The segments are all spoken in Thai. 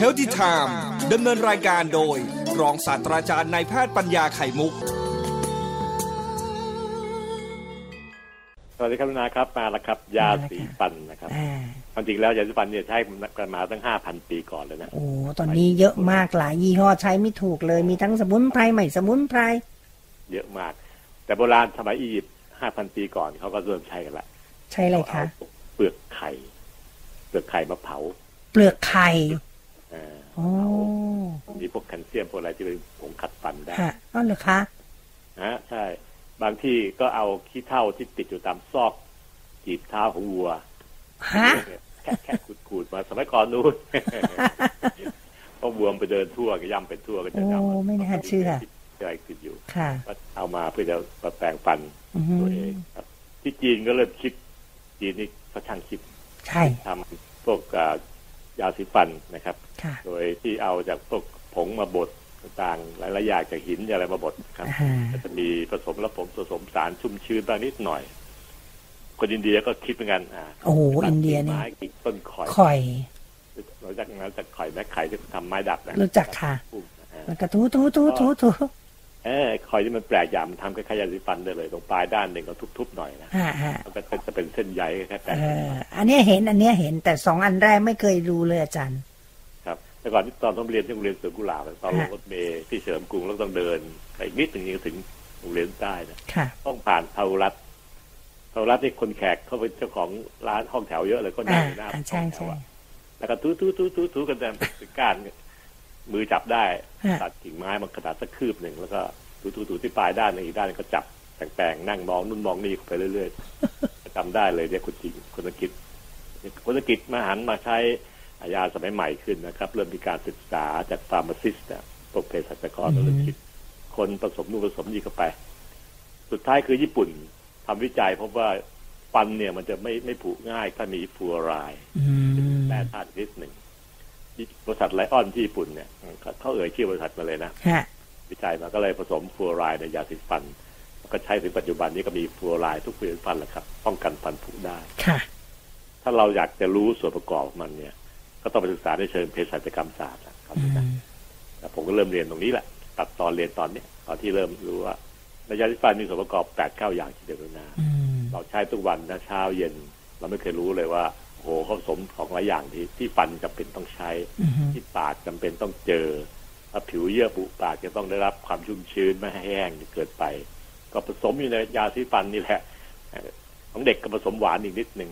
Healthy Time ดำเนินรายการโดย รองศาสตราจารย์นายแพทย์ปัญญาไข่มุก สวัสดีครับนาครับมาแล้วครับ ยาสีฟันนะครับอ่าความจริงแล้วยาสีฟันเนี่ยใช้กันมาตั้งห้าพันปีก่อนเลยนะ โอ้ตอนนี้เยอะมากหลายยี่ห้อใช้ไม่ถูกเลย มีทั้งสมุนไพรใหม่สมุนไพร เยอะมาก แต่โบราณสมัยอียิปต์ห้าพันปีก่อนเขาก็เริ่มใช้กันละใช่อะไรคะ เอาเปลือกไข่ เปลือกไข่มาเผา เปลือกไข่เอ่อโอ้เผา มีพวกแคลเซียมพวกอะไรที่เป็นผงขัดฟันได้ฮะอ๋อเหรอคะนะใช่ บางที่ก็เอาขี้เถ้าที่ติดอยู่ตามซอกจีบเท้าของวัวฮะแค่แค่ขูดๆมาสมัยก่อนนู้นเพราะวัวมันไปเดินทั่วก็ย่ำไปทั่วก็จะโอ้ย่ำไม่น่าเชื่ออะไรติดอยู่ค่ะก็เอามาเพื่อจะมาแปลงฟันอือฮึตัวเองครับ ที่จีนก็เริ่มคิดจีนนี่เขาช่างคิดใช่ทำพวกอ่า ยาสีฟันนะครับค่ะโดยที่เอาจากพวกผงมาบดต่างๆหลายๆอย่างจากหินอะไรมาบดครับอ่าก็จะมีผสมแล้วผมผสมสารชุ่มชื้นบ้างนิดหน่อย คนอินเดียก็คิดเหมือนกันอ่าโอ้โหตัอินเดียกิ่งนี่ไม้กิ่งต้นข่อยข่อยเราจากนั้นจากข่อยแม้ไข่ที่ทำไม้ดัดนะรู้จักค่ะปุ่มนะฮะแล้วก็ทูทูทูทูทู เออข่อยที่มันแปลกอย่างมันทำคล้ายๆยาสีฟันได้เลย ตรงปลายด้านหนึ่งก็ทุบๆหน่อยนะฮะฮะมันก็จะเป็นเส้นใยคล้ายๆแปลเอกออันเนี้ยเห็นอันเนี้ยเห็นแต่สองอันแรกไม่เคยรู้เลยอาจารย์ ครับแต่ก่อนที่ตอนต้องเรียนที่โรงเรียนสวนกุหลาบตอนลงฮะรถเมล์ที่เฉลิมกรุงแล้วต้องเดินไปอีกนิดหนึ่งยังถึงโรงเรียนได้นะค่ะต้องผ่านเทารัฐเทารัฐที่คนแขกเขาเป็นเจ้าของร้านห้องแถวเยอะเลยก็นั่อ่างอยู่หน้าอ่าห้ใช่องแถใช่วอะแล้วก็ทูทูทูทูทูกันแต่เป็นก้าน มือจับได้ฮะตัดกิ่งไม้มันขนาดสักคืบหนึ่งแล้วก็ถูถูถูที่ปลายด้านหนึ่งอีกด้านหนึ่งก็จับแปรงๆนั่งมองนู่นมองนี่ไปเรื่อยๆจำได้เลยเนี่ยคุณจริงคุณธกิจคุณธกิจมาหันมาใช้ยาสมัยใหม่ขึ้นนะครับ เริ่มมีการศึกษาจาก pharmacist พวกเภสัชกรก็เริ่มคิดคนผสมนู่นผสมนี่เข้าไป สุดท้ายคือญี่ปุ่นทำวิจัยพบว่าฟันเนี่ยมันจะไม่ไม่ผุง่ายถ้ามีฟลูออไรด์อืมแร่ธาตุชนิดหนึ่ง บริษัทไลออนที่ญี่ปุ่นเนี่ยเขาเขาเอ่ยชื่อบริษัทมาเลยนะฮะวิจัยมาก็เลยผสมฟลูออไรด์ในยาสีฟันแล้วก็ใช้ถึงปัจจุบันนี้ก็มีฟลูออไรด์ทุกผลิตภัณฑ์แหละครับ ป้องกันฟันผุได้ค่ะ ถ้าเราอยากจะรู้ส่วนประกอบของมันเนี่ย ก็ต้องไปศึกษาในเชิงเภสัชกรรมศาสตร์นะครับอืมแต่ผมก็เริ่มเรียนตรงนี้แหละ ตัดตอนเรียนตอนเนี้ยตอนที่เริ่มรู้ว่าในยาสีฟันมีส่วนประกอบแปดเก้าอย่างทีเดียวนะอืมเราใช้ทุกวันนะเช้าเย็น เราไม่เคยรู้เลยว่า โอ้โหเขาผสมของหลายอย่างที่ที่ฟันจำเป็นต้องใช้อืมที่ปากจำเป็นต้องเจอถ้าผิวเยื่อบุปากจะต้องได้รับความชุ่มชื้นไม่ให้แห้งจนเกินไป ก็ผสมอยู่ในยาสีฟันนี่แหละเอ่อของเด็กก็ผสมหวานอีกนิดหนึ่ง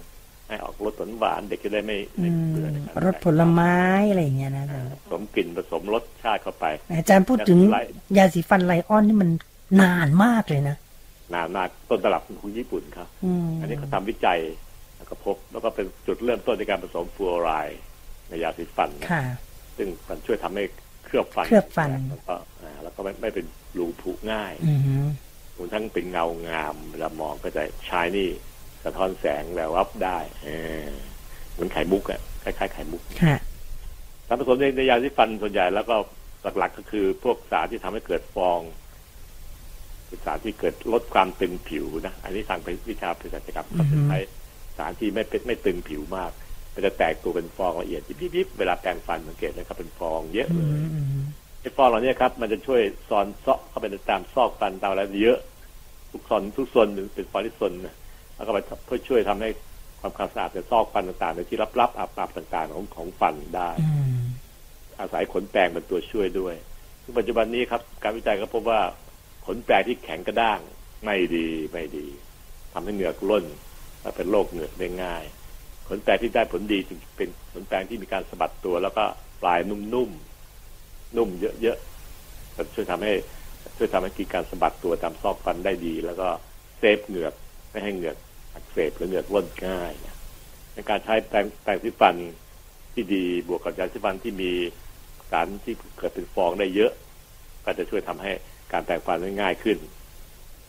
ให้ออกรสหวานๆเด็กจะได้ไม่อืไม่มเบื่อในการรสผลไม้อะไรอย่างเงี้ยนะอ่าผสมกลิ่นผสมรสชาติเข้าไป อาจารย์พูดถึงไลยาสีฟันไลออนนี่มันนานมากเลยนะนานมากต้นตลับของญี่ปุ่นครับอืมอันนี้เขาทำวิจัย แล้วก็พบ แล้วก็เป็นจุดเริ่มต้นในการผสมฟลูออไรด์ในยาสีฟันนะค่ะ ซึ่งมันช่วยทำให้เคลือบฟันเคลือบฟัน แล้วก็อ่าแล้วก็ไม่ไม่เป็นรูผุง่ายอืมรวมทั้งเป็นเงางามเวลามองก็จะชายนี่สะท้อนแสงแวววับได้เออเหมือนไข่มุกอะคล้ายๆไข่มุกค่ะสารผสมในในยาสีฟันส่วนใหญ่แล้วก็หลักๆก็คือพวกสารที่ทำให้เกิดฟองคือสารที่เกิดลดความตึงผิวนะ อันนี้ทางวิชาเภสัชกรรมเขาจะใช้ สารที่ไม่เป็นไม่ตึงผิวมาก มันจะแตกตัวเป็นฟองละเอียดยิบๆเวลาแปรงฟันสังเกตนะครับ เป็นฟองเยอะอืเลยมอืมไอ้ฟองเหล่านี้ครับ มันจะช่วยซอนเซาะเข้าไปในตามซอกฟันตามอะไรเยอะ ทุกซอนทุกส่วนหนึ่งเป็นฟอริซนนะแล้วก็ไปเพื่อช่วยทำให้ความความสะอาดในซอกฟันต่างๆในที่ลับๆอับๆต่างๆของของฟันได้อืมอาศัยขนแปรงเป็นตัวช่วยด้วยซึ่งปัจจุบันนี้ครับ การวิจัยก็พบว่าขนแปรงที่แข็งกระด้างไม่ดีไม่ดีทำให้เหงือกร่น และเป็นโรคเหงือกได้ง่าย ขนแปรงที่ได้ผลดีจึงเป็นขนแปรงที่มีการสะบัดตัว แล้วก็ปลายนุ่มๆนุ่มเยอะๆจะช่วยทำให้ช่วยทำให้กีการสะบัดตัวตามซอกฟันได้ดี แล้วก็เซฟเหงือกไม่ให้เหงือกอักเสบหรือเหงือกร่นง่ายในการใช้แปรงแปรงสีฟันที่ดีบวกกับยาสีฟันที่มีสารที่เกิดเป็นฟองได้เยอะ ก็จะช่วยทำให้การแปรงฟันได้ง่ายขึ้น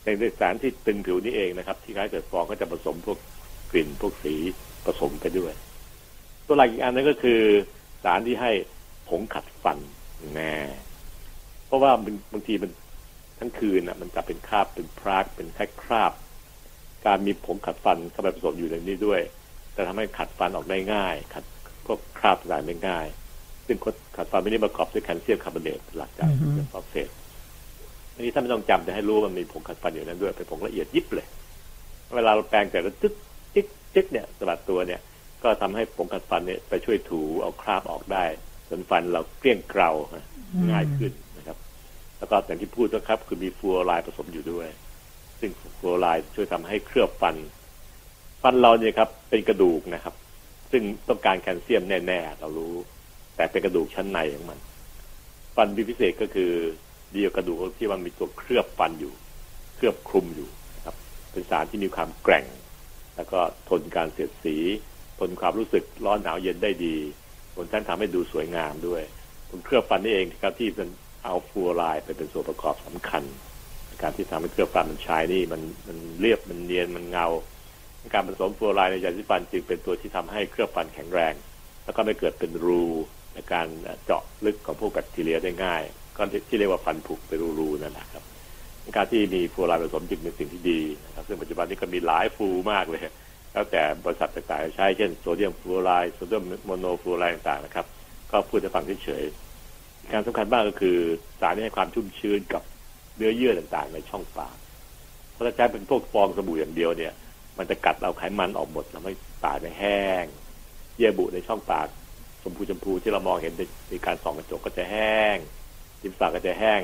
ในด้วยสารที่ตึงผิวนี้เองนะครับ ที่คล้ายเกิดฟองก็จะผสมพวก ลิ่นพวกสีผสมไปด้วย ตัวหลักอีกอันนึงก็คือ สารที่ให้ผงขัดฟันแน่เพราะว่ามันบางทีมันทั้งคืนอะ มันจะเป็นคราบเป็นพรากเป็นแค่คราบ การมีผงขัดฟันเข้าไปผสมอยู่ในนี้ด้วยจะทำให้ขัดฟันออกได้ง่าย ขัดพวกคราบต่างได้ง่าย ซึ่งขัดฟันไม่ได้ประกอบด้วยแคลเซียมคาร์บอเนตหลักจากฟอสเฟตอันนี้ถ้าไม่ต้องจำแต่ให้รู้ว่ามันมีผงขัดฟันอยู่นั้นด้วยเป็นผงละเอียดยิบเลย เวลาเราแปรงแต่ละจึ๊ก จิ๊กเนี่ยสะบัดตัวเนี่ย ก็ทำให้ผงขัดฟันเนี่ยไปช่วยถูเอาคราบออกได้จนฟันเราเกลี้ยงเกลาง่ายขึ้นนะครับ แล้วก็อย่างที่พูดนะครับ คือมีฟูออไรด์ผสมอยู่ด้วย ซึ่งฟูออไรด์ช่วยทำให้เคลือบฟัน ฟันเราเนี่ยครับ เป็นกระดูกนะครับ ซึ่งต้องการแคลเซียมแน่ๆเรารู้ แต่เป็นกระดูกชั้นในของมัน ฟันพิเศษก็คือเดีกว่ากระดูกที่มันมีตัวเคลือบฟันอยู่ เคลือบคลุมอยู่นะครับ เป็นสารที่มีความแกร่ง แล้วก็ทนการเสียดสี ทนความรู้สึกร้อนหนาวเย็นได้ดีรวมทั้งทำให้ดูสวยงามด้วยตรงเคลือบฟันนี่เองครับที่เป็นเอาฟูออไรด์ไปเป็นส่วนประกอบสำคัญ การที่ทำให้เคลือบฟันมันชายนี่มันมันเรียบมันเนียนมันเงา การผสมฟูออไรด์ในยาสีฟันจึงเป็นตัวที่ทำให้เคลือบฟันแข็งแรง แล้วก็ไม่เกิดเป็นรูในการเจาะลึกของพวกแบคทีเรียได้ง่ายก็ที่เรียกว่าฟันผุเป็นรูๆนั่นแหละครับ การที่มีฟูรด์ผสมจึงเป็นสิ่งที่ดีนะครับซึ่งปัจจุบันนี้ก็มีหลายฟูมากเลย แล้วแต่บริษัทต่างๆใช้เช่นโซเดียมฟูรด์โซเดียมโมโนฟูรด์ต่างๆนะครับ ก็พูดให้ฟังเฉยๆการสำคัญมากก็คือสารที่ให้ความชุ่มชื้นกับเนื้อเยื่อต่างๆ ในช่องปากเพราะถ้าใช้เป็นพวกฟองสบู่อย่างเดียวเนี่ย มันจะกัดเอาไขมันออกหมดทำให้ปากแห้ง เยื่อบุในช่องปากชมพูชมพูที่เรามองเห็นในการส่องกระจกก็จะแห้งริมปากก็จะแห้ง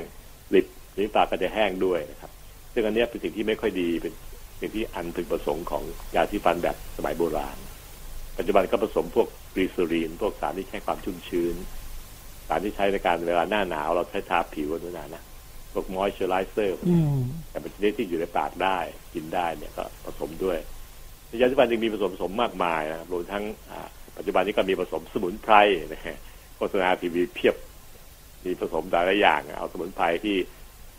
ลิป ริมปากก็จะแห้งด้วยนะครับ ซึ่งอันนี้เป็นสิ่งที่ไม่ค่อยดีเป็นสิ่งที่อันถึงประสงค์ของยาที่ฟันแบบสมัยโบราณ ปัจจุบันก็ผสมพวกกรีซูรีน พวกสารที่ใช้ความชุ่มชื้น สารที่ใช้ในการเวลาหน้าหนาว เราใช้ทาผิวกันนะนะพวกมอยเจอไรเซอร์แต่เป็นชนิดที่อยู่ในปากได้กินได้เนี่ยก็ผสมด้วยยาสีฟันจึงมีผสมผสมมากมายนะครับรวมทั้งปัจจุบันนี้ก็มีผสมสมุนไพรนะฮะโฆษณาทีวีเพียบ มีผสมหลายอย่างเอาสมุนไพรที่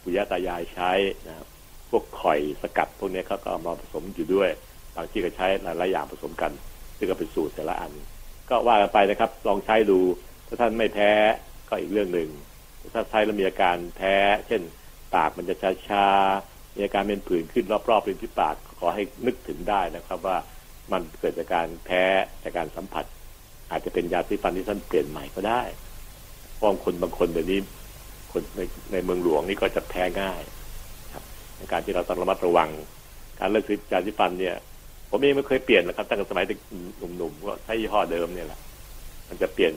ปุยาตายายใช้นะครับพวกข่อยสกัดพวกนี้เขาก็เอามาผสมอยู่ด้วยบางที่ก็ใช้หลายๆอย่างผสมกัน ซึ่งก็เป็นสูตรแต่ละอัน ก็ว่ากันไปนะครับ ลองใช้ดูถ้าท่านไม่แพ้ก็อีกเรื่องหนึ่งถ้าใช้แล้วมีอาการแพ้ เช่นปากมันจะชาชามีอาการเป็นผื่นขึ้นรอบๆริมที่ปากขอให้นึกถึงได้นะครับว่ามันเกิดจากการแพ้จากการสัมผัส อาจจะเป็นยาสีฟันที่ท่านเปลี่ยนใหม่ก็ได้เพราะคนบางคนเดี๋ยวนี้ คนในในเมืองหลวงนี่ก็จะแพ้ง่ายครับในการที่เราต้องระมัดระวัง การเลือกซื้อยาสีฟันเนี่ย ผมเองไม่เคยเปลี่ยนนะครับตั้งแต่สมัยหนุ่มๆก็ใช้ยี่ห้อเดิมเนี่ยแหละมันจะเปลี่ยน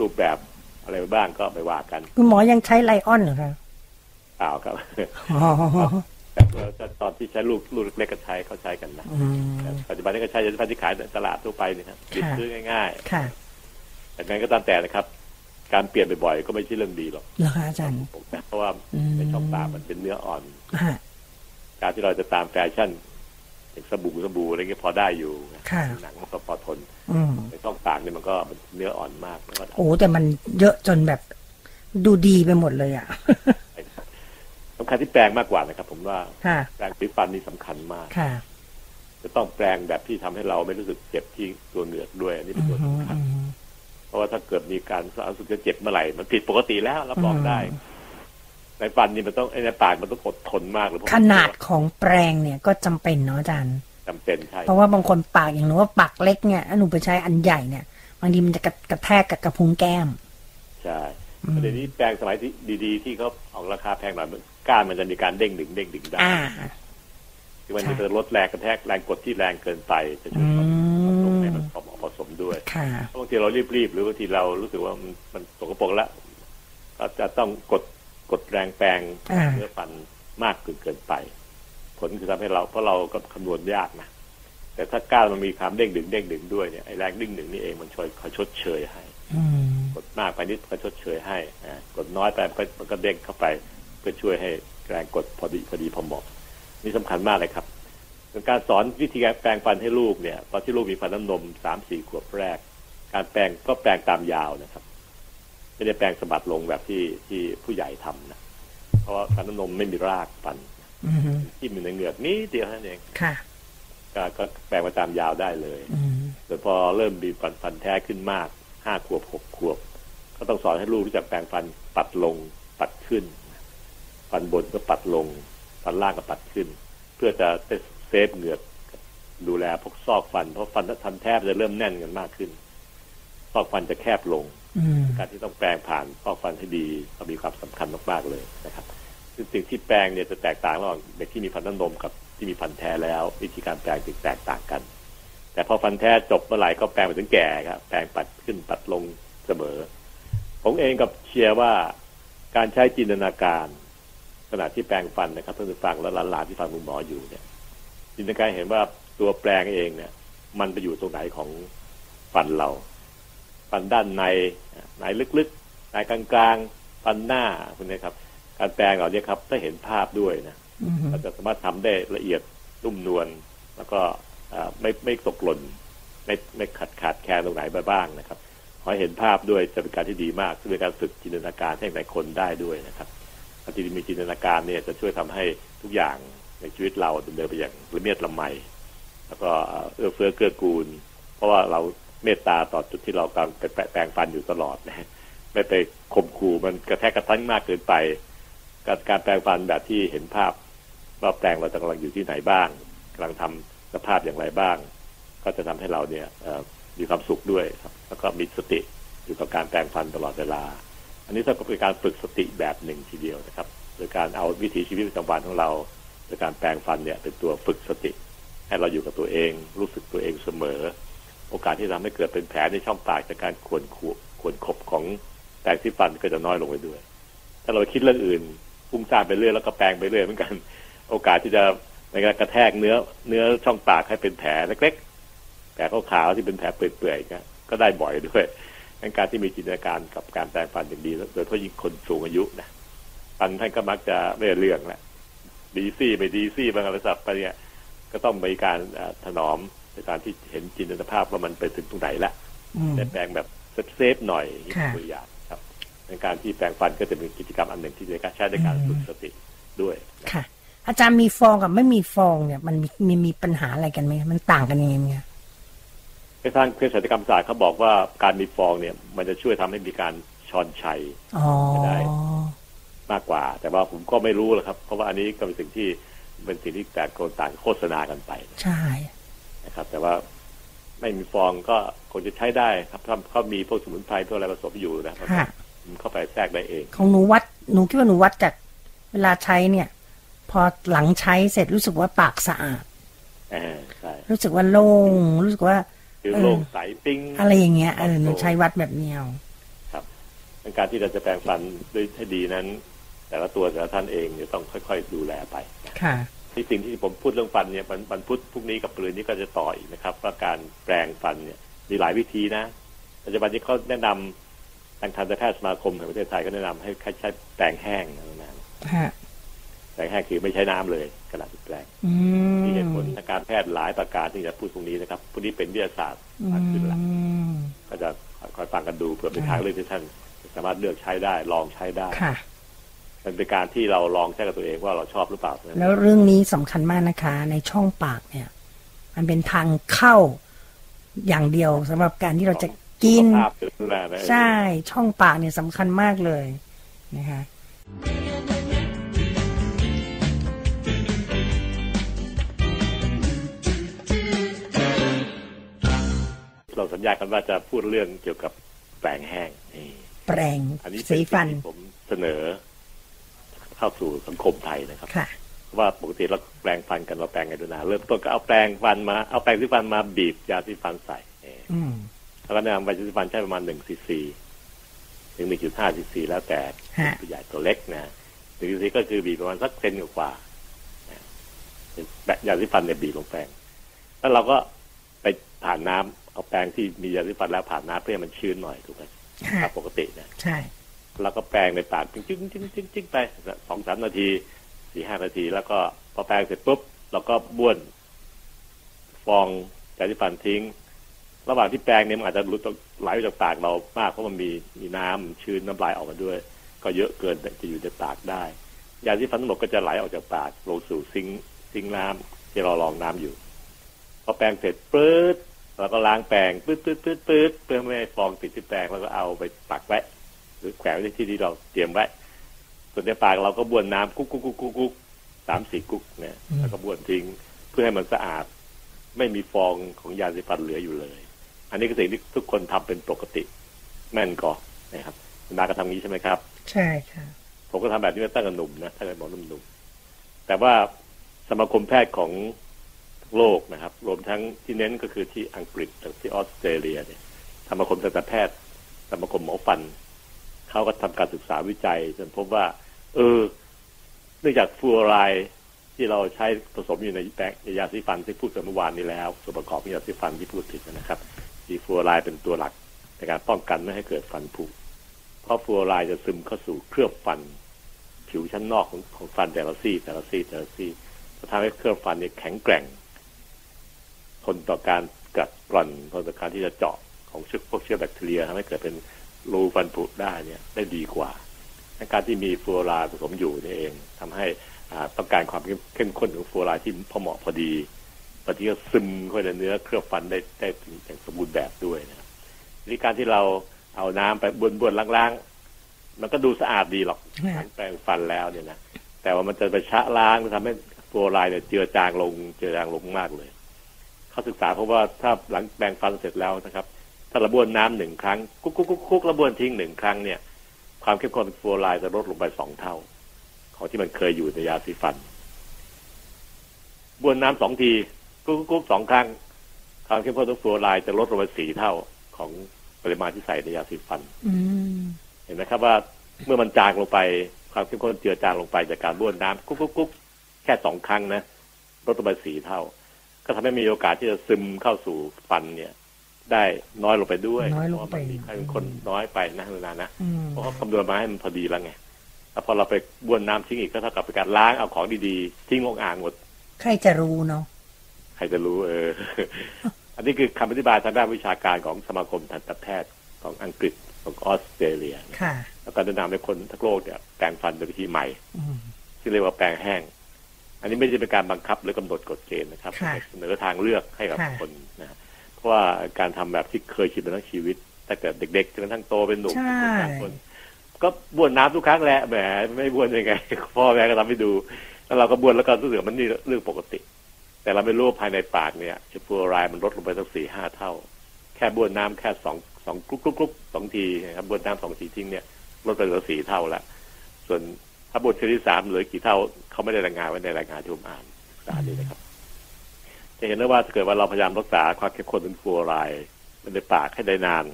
รูปแบบอะไรบ้างก็ไปว่ากันคุณหมอยังใช้ไลออนเหรอครับเปล่าครับแต่ตอนที่ใช้ลูกลูกเล็กก็ใช้เขาใช้กันนะปัจจุบันนี้ก็ใช้ยาสีฟันที่ขายในตลาดทั่วไปนี่ครับยึดซื้อง่ายๆค่ะแต่งั้นก็ตามแต่นะครับ การเปลี่ยนบ่อยๆก็ไม่ใช่เรื่องดีหรอกเหรอคะอาจารย์เพราะว่าในช่องปากมันเป็นเนื้ออ่อน การที่เราจะตามแฟชั่นอย่างสบู่สบู่อะไรเงี้ยพอได้อยู่หนังมันก็พอทนในช่องปากเนี่ยมันก็เนื้ออ่อนมากโอ้แต่มันเยอะจนแบบดูดีไปหมดเลยอะสำคัญที่แปลงมากกว่านะครับ ผมว่าแปลงสีฟันนี่สำคัญมากจะต้องแปลงแบบที่ทำให้เราไม่รู้สึกเจ็บที่ตัวเหงือกด้วยอันนี้เป็นตัวสำคัญ เพราะว่าถ้าเกิดมีการรู้สึกจะเจ็บเมื่อไหร่ มันผิดปกติแล้วรับรองได้ ในฟันนี่มันต้องในปากมันต้องอดทนมากเลยขนาดของแปลงเนี่ยก็จำเป็นเนาะอาจารย์จำเป็นใช่เพราะว่าบางคนปากอย่างหนูว่าปากเล็กเนี่ยหนูไปใช้อันใหญ่เนี่ยบางทีมันจะกระแทกกับกระพุ้งแก้มใช่เดี๋ยวนี้แปลงสมัยที่ดีๆ ที่เขาออกราคาแพงหน่อยก้านมันจะมีการเด้งดึงเด้งดึงได้ที่มันจะลดแรงกระแทกแรงกดที่แรงเกินไปจะช่วย สมด้วยบางทีเรารีบๆหรือบางทีเรารู้สึกว่ามันมันสกปรกแล้วก็จะต้องกดกดแรงแปลงเนื้อฟันมากเกินเกินไป ผลคือทำให้เราเพราะเราก็คำนวณยากนะแต่ถ้าก้านมันมีความเด้งดึงเด้งดึงด้วยเนี่ยไอ้แรงดึงดึงนี่เองมันช่วยคอยชดเชยให้กดมากไปนิดก็ชดเชยให้กดน้อยไปมันก็เด้งเข้าไปเพื่อช่วยให้แรงกดพอดีพอดีพอเหมาะนี่สำคัญมากเลยครับ การสอนวิธีการแปลงฟันให้ลูกเนี่ยตอนที่ลูกมีฟันน้ำนมสามสี่ขวบแรก การแปลงก็แปลงตามยาวนะครับ ไม่ได้แปลงสะบัดลงแบบที่ที่ผู้ใหญ่ทำนะเพราะว่าฟันน้ำนมไม่มีรากฟันที่มีในเหงือกนี้เดียวนั่นเองค่ะก็แปลงมาตามยาวได้เลยแต่พอเริ่มมีฟันฟันแท้ขึ้นมากห้าขวบหกขวบ ก็ต้องสอนให้ลูกรู้จักแปลงฟันปัดลงปัดขึ้น ฟันบนก็ปัดลง ฟันล่างก็ปัดขึ้น เพื่อจะ เซฟเหงือกดูแลพวกซอกฟัน เพราะฟันถ้าทำแทบจะเริ่มแน่นกันมากขึ้น ซอกฟันจะแคบลงอืมการที่ต้องแปรงผ่านฟอกฟันให้ดีก็มีความสำคัญมากๆเลยนะครับซึ่งสิ่งที่แปรงเนี่ยจะแตกต่างระหว่างเด็กที่มีฟันน้ำนมกับที่มีฟันแท้แล้ว วิธีการแปรงจึงแตกต่างกัน แต่พอฟันแท้จบเมื่อไหร่ก็แปรงไปถึงแก่ครับแปรงปัดขึ้นปัดลงเสมอ ผมเองกับเชียร์ว่าการใช้จินตนาการขณะที่แปรงฟันนะครับท่านผู้ฟังและหลานๆที่ฟังคุณหมออยู่เนี่ย จินตนาการเห็นว่าตัวแปรงเองเนี่ย มันไปอยู่ตรงไหนของฟันเรา ฟันด้านในไหนลึกๆไหนกลางๆฟันหน้าพวกนี้ครับ การแปลงเหล่านี้ครับถ้าเห็นภาพด้วยนะอืมเราจะสามารถทำได้ละเอียดนุ่มนวลแล้วก็อ่าไม่ไม่ตกหล่นไม่ไม่ขัดขาดแคลนตรงไหนไปบ้างนะครับขอให้เห็นภาพด้วยจะเป็นการที่ดีมากซึ่งเป็นการฝึกจินตนาการให้หลายคนได้ด้วยนะครับการที่มีจินตนาการเนี่ยจะช่วยทำให้ทุกอย่าง ในชีวิตเราดำเนินไปอย่างละเมียดละไมแล้วก็เอื้อเฟื้อเกื้อกูล เพราะว่าเราเมตตาต่อจุดที่เรากำลังแปรงฟันอยู่ตลอดนะไม่ไปข่มขู่มันกระแทกกระทั่งมากเกินไป การการแปลงฟันแบบที่เห็นภาพว่าแปลงเราจะกำลังอยู่ที่ไหนบ้างกำลังทำสภาพอย่างไรบ้าง ก็จะทำให้เราเนี่ยมีความสุขด้วยครับ แล้วก็มีสติอยู่กับการแปลงฟันตลอดเวลา อันนี้ก็เป็นการฝึกสติแบบหนึ่งทีเดียวนะครับ โดยการเอาวิถีชีวิตประจำวันของเรา โดยการแปลงฟันเนี่ยเป็นตัวฝึกสติ ให้เราอยู่กับตัวเอง รู้สึกตัวเองเสมอ โอกาสที่ทำให้เกิดเป็นแผลในช่องปากจากการขวนขวขวนขบของแปรงที่ฟันก็จะน้อยลงไปด้วย ถ้าเราคิดเรื่องอื่นฟุ้งซ่านไปเรื่อยแล้วก็แปรงไปเรื่อยเหมือนกัน โอกาสที่จะในการกระแทกเนื้อ เนื้อช่องปากให้เป็นแผลเล็กๆแผลขาวๆที่เป็นแผลเปื่อยๆก็ก็ได้บ่อยด้วยดังการที่มีจินตนาการกับการแปรงฟันอย่างดีโดยเฉพาะยิ่งคนสูงอายุนะฟันท่านก็มักจะไม่เรื่องแหละ ดีซี่ไม่ดีซี่บางอะไรสับไปเนี่ยก็ต้องมีการเอ่อถนอมในการที่เห็นจินตนาภาพว่ามันไปถึงตรงไหนละอืมแต่แปลงแบบเซฟๆหน่อยค่ะตัวอย่างครับในการที่แปลงฟันก็จะเป็นกิจกรรมอันหนึ่งที่ในการใช้ในการฝึกสติด้วยค่ะ อาจารย์มีฟองกับไม่มีฟองเนี่ยมันมีมีมีปัญหาอะไรกันไหมมันต่างกันยังไงเนี่ยในทางเภสัชกรรมศาสตร์เขาบอกว่าการมีฟองเนี่ย มันจะช่วยทำให้มีการชอนชัยอ๋อได้ มากกว่า แต่ว่าผมก็ไม่รู้หรอกครับ เพราะว่าอันนี้ก็เป็นสิ่งที่เป็นสิ่งที่แต่คนต่างโฆษณากันไปใช่นะครับ แต่ว่าไม่มีฟองก็คงจะใช้ได้ครับถ้าเขามีพวกสมุนไพรพวกอะไรผสมอยู่นะครับค่ะมันเข้าไปแทรกได้เอง ของหนูวัดหนูคิดว่าหนูวัดจากเวลาใช้เนี่ย พอหลังใช้เสร็จรู้สึกว่าปากสะอาดอ่าใช่รู้สึกว่าโล่งรู้สึกว่าคือเออโล่งใสปิ้งอะไรอย่างเงี้ยเออหนูใช้วัดแบบเนี้ยในการที่เราจะแปลงฟันด้วยให้ดีนั้น แต่ละตัวแต่ละท่านเองเนี่ยต้องค่อยๆดูแลไปค่ะที่สิ่งที่ผมพูดเรื่องฟันเนี่ยมันมันพูดพรุ่งนี้กับปรืนนี้ก็จะต่ออีกนะครับว่าการแปลงฟันเนี่ยมีหลายวิธีนะปัจจุบันนี้เขาแนะนำทางทันตแพทย์สมาคมแห่งประเทศไทยก็แนะนำให้ใช้แปรงแห้งนะฮะแปรงแห้งคือไม่ใช้น้ำเลยขณะที่แปลงอืมมีเหตุผลทางการแพทย์หลายประการที่จะพูดพรุ่งนี้นะครับพรุ่งนี้เป็นวิทยาศาสตร์อืมากขึ้นละมก็จะคอยฟังกันดูเผื่อเป็นทางเลือกที่ท่านสามารถเลือกใช้ได้ลองใช้ได้ค่ะ มันเป็นการที่เราลองใช้กับตัวเองว่าเราชอบหรือเปล่าเท่านั้นแล้วเรื่องนี้สำคัญมากนะคะ ในช่องปากเนี่ย มันเป็นทางเข้าอย่างเดียวสำหรับการที่เราจะกินสุขภาพดูแลนะใช่ช่องปากเนี่ยสำคัญมากเลยนะคะเราสัญญากันว่าจะพูดเรื่องเกี่ยวกับแปลงแห้งนี่แปรงอันนี้เป็สีนฟันสิ่งที่ผมเสนอ เข้าสู่สังคมไทยนะครับค่ะว่าปกติเราแปลงฟันกันเราแปลงไงดูนะเริ่มต้นก็เอาแปลงฟันมาเอาแปรงสีฟันมาบีบยาสีฟันใส่เอ่ออืมแล้วก็แนะนำยาสีฟันใช้ประมาณหนึ่งซีซีถึงหนึ่งจุดห้าซีซีแล้วแต่ฮะตัวใหญ่ตัวเล็กนะหนึ่งซีซีก็คือบีบประมาณสักเซนกว่าๆนะแบบยาสีฟันเนี่ยบีบลงแปรงแล้วเราก็ไปผ่านน้ำเอาแปรงที่มียาสีฟันแล้วผ่านน้ำเพื่อให้มันชื้นหน่อยถูกไหมค่ะตามปกตินะใช่ แล้วก็แปรงในปากจึ๊งจึ๊งจึ๊งจึ๊งจึ๊งไปสองสามนาทีสี่ห้านาที แล้วก็พอแปรงเสร็จปุ๊บเราก็บ้วนฟองยาสีฟันทิ้ง ระหว่างที่แปรงเนี่ยมันอาจจะหลุดไหลออกจากปากเรามากเพราะมันมีมีน้ำชื้นน้ำลายออกมาด้วย ก็เยอะเกินจะอยู่ในปากได้ยาสีฟันทั้งหมดก็จะไหลออกจากปากลงสู่ซิงซิงน้ำที่เรารองน้ำอยู่ พอแปรงเสร็จปื๊ดเราก็ล้างแปรงปื๊ดปื๊ดปื๊ดปื๊ดเพื่อไม่ให้ฟองติดที่แปรงแล้วก็เอาไปปักไว้ หรือแขวนไว้ในที่ที่เราเตรียมไว้ ส่วนในปากเราก็บ้วนน้ำกุ๊กกุ๊กกุ๊กกุ๊กกุ๊กสามสี่กุ๊กเนี่ยแล้วก็บ้วนทิ้งเพื่อให้มันสะอาด ไม่มีฟองของยาสีฟันเหลืออยู่เลย อันนี้ก็สิ่งที่ทุกคนทำเป็นปกติแม่นก่อนนะครับคุณนาก็ทำงี้ใช่ไหมครับ ใช่ค่ะ ผมก็ทำแบบนี้มาตั้งแต่หนุ่มนะตั้งแต่หมอหนุ่มๆแต่ว่าสมาคมแพทย์ของโลกนะครับ รวมทั้งที่เน้นก็คือที่อังกฤษและที่ออสเตรเลียเนี่ยสมาคมทันตแพทย์สมาคมหมอฟัน เขาก็ทำการศึกษาวิจัย จนพบว่า เออ เนื่องจากฟูออไรด์ที่เราใช้ผสมอยู่ในแปรงในยาสีฟันที่พูดกันเมื่อวานนี้แล้วส่วนประกอบของยาสีฟันที่พูดถึงนะครับมีฟูออไรด์เป็นตัวหลักในการป้องกันไม่ให้เกิดฟันผุเพราะฟูออไรด์จะซึมเข้าสู่เคลือบฟัน ผิวชั้นนอกของของฟันแต่ละซี่แต่ละซี่แต่ละซี่จะทำให้เคลือบฟันเนี่ยแข็งแกร่งทนต่อการกัดกร่อนทนต่อการที่จะเจาะของเชื้อพวกเชื้อแบคทีเรียทำให้เกิดเป็น รูฟันผุได้เนี่ยได้ดีกว่าในการที่มีฟลูออไรด์ผสมอยู่นี่เองทำให้อ่าต้องการความเข้มข้นของฟลูออไรด์ที่พอเหมาะพอดีปฏิก็ซึมเข้าไปในเนื้อเคลือบฟันได้ได้อย่างสมบูรณ์แบบด้วยนะครับวิธีการที่เราเอาน้ำไปบ้วนๆล้างๆ มันก็ดูสะอาดดีหรอกค่ะหลังแปรงฟันแล้วเนี่ยนะแต่ว่ามันจะไปชะล้างทำให้ฟลูออไรด์เนี่ยเจือจางลงเจือจางลงมากเลย เขาศึกษาเพราะว่าถ้าหลังแปรงฟันเสร็จแล้วนะครับ ถ้าระบวนน้ำหนึ่งครั้งกุ๊กกุ๊กกุ๊กกุ๊กระบวนทิ้งหนึ่งครั้งเนี่ย ความเข้มข้นของฟลูออไรด์จะลดลงไปสองเท่า ของที่มันเคยอยู่ในยาสีฟันบวนน้ำสองทีกุ๊กกุ๊กกุ๊กสองครั้งความเข้มข้นของฟลูออไรด์จะลดลงไปสี่เท่าของปริมาณที่ใส่ในยาสีฟันเห็นไหมครับว่าเมื่อมันจางลงไปความเข้มข้นเจือจางลงไปจากการบ้วนน้ำกุ๊กกุ๊กกุ๊กแค่สองครั้งนะลดลงไปสี่เท่า ก็ทำให้มีโอกาสที่จะซึมเข้าสู่ฟันเนี่ย ได้น้อยลงไปด้วยน้อยลงไปเพราะว่ามันมีความเข้มข้นน้อยไปนะเวลานะอืมเพราะเขาคำนวณมาให้มันพอดีแล้วไงแล้วพอเราไปบ้วนน้ำทิ้งอีกก็เท่ากับเป็นการล้างเอาของดีๆทิ้งลงอ่างหมด ใครจะรู้เนาะใครจะรู้เออ อันนี้คือคำอธิบายทางด้านวิชาการของสมาคมทันตแพทย์ของอังกฤษของออสเตรเลียค่ะแล้วก็แนะนำให้คนทั้งโลกเนี่ยแปรงฟันโดยวิธีใหม่อืมที่เรียกว่าแปรงแห้ง อันนี้ไม่ใช่เป็นการบังคับหรือกำหนดกฎเกณฑ์นะครับค่ะเสนอทางเลือกให้กับค่ะคนนะเพราะ ว่าการทำแบบที่เคยชินมาทั้งชีวิตตั้งแต่เด็กๆจนกระทั่งโตเป็นหนุ่มใช่เป็นคนก็บ้วนน้ำทุกครั้งแหละแหมไม่บ้วนยังไงพ่อแม่ก็ทำให้ดูแล้วเราก็บ้วนแล้วก็รู้สึกว่ามันนี่เรื่องปกติ แต่เราไม่รู้ว่าภายในปากเนี่ยเชื้อฟลูออไรด์มันลดลงไปตั้งสี่ห้าเท่า แค่บ้วนน้ำแค่สองสองกรุ๊กกรุ๊กกรุ๊กสองทีนะครับบ้วนน้ำสองทีทิ้งเนี่ยลดไปเหลือสี่เท่าแล้วส่วนถ้าบ้วนทีที่สามเหลือกี่เท่าเขาไม่ได้รายงานไว้ในรายงานที่ผมอ่านศึกษานี้นะครับ จะเห็นได้ว่าถ้าเกิดว่าเราพยายามรักษาความเข้มข้นของฟลูออไรด์ในปากให้ได้นาน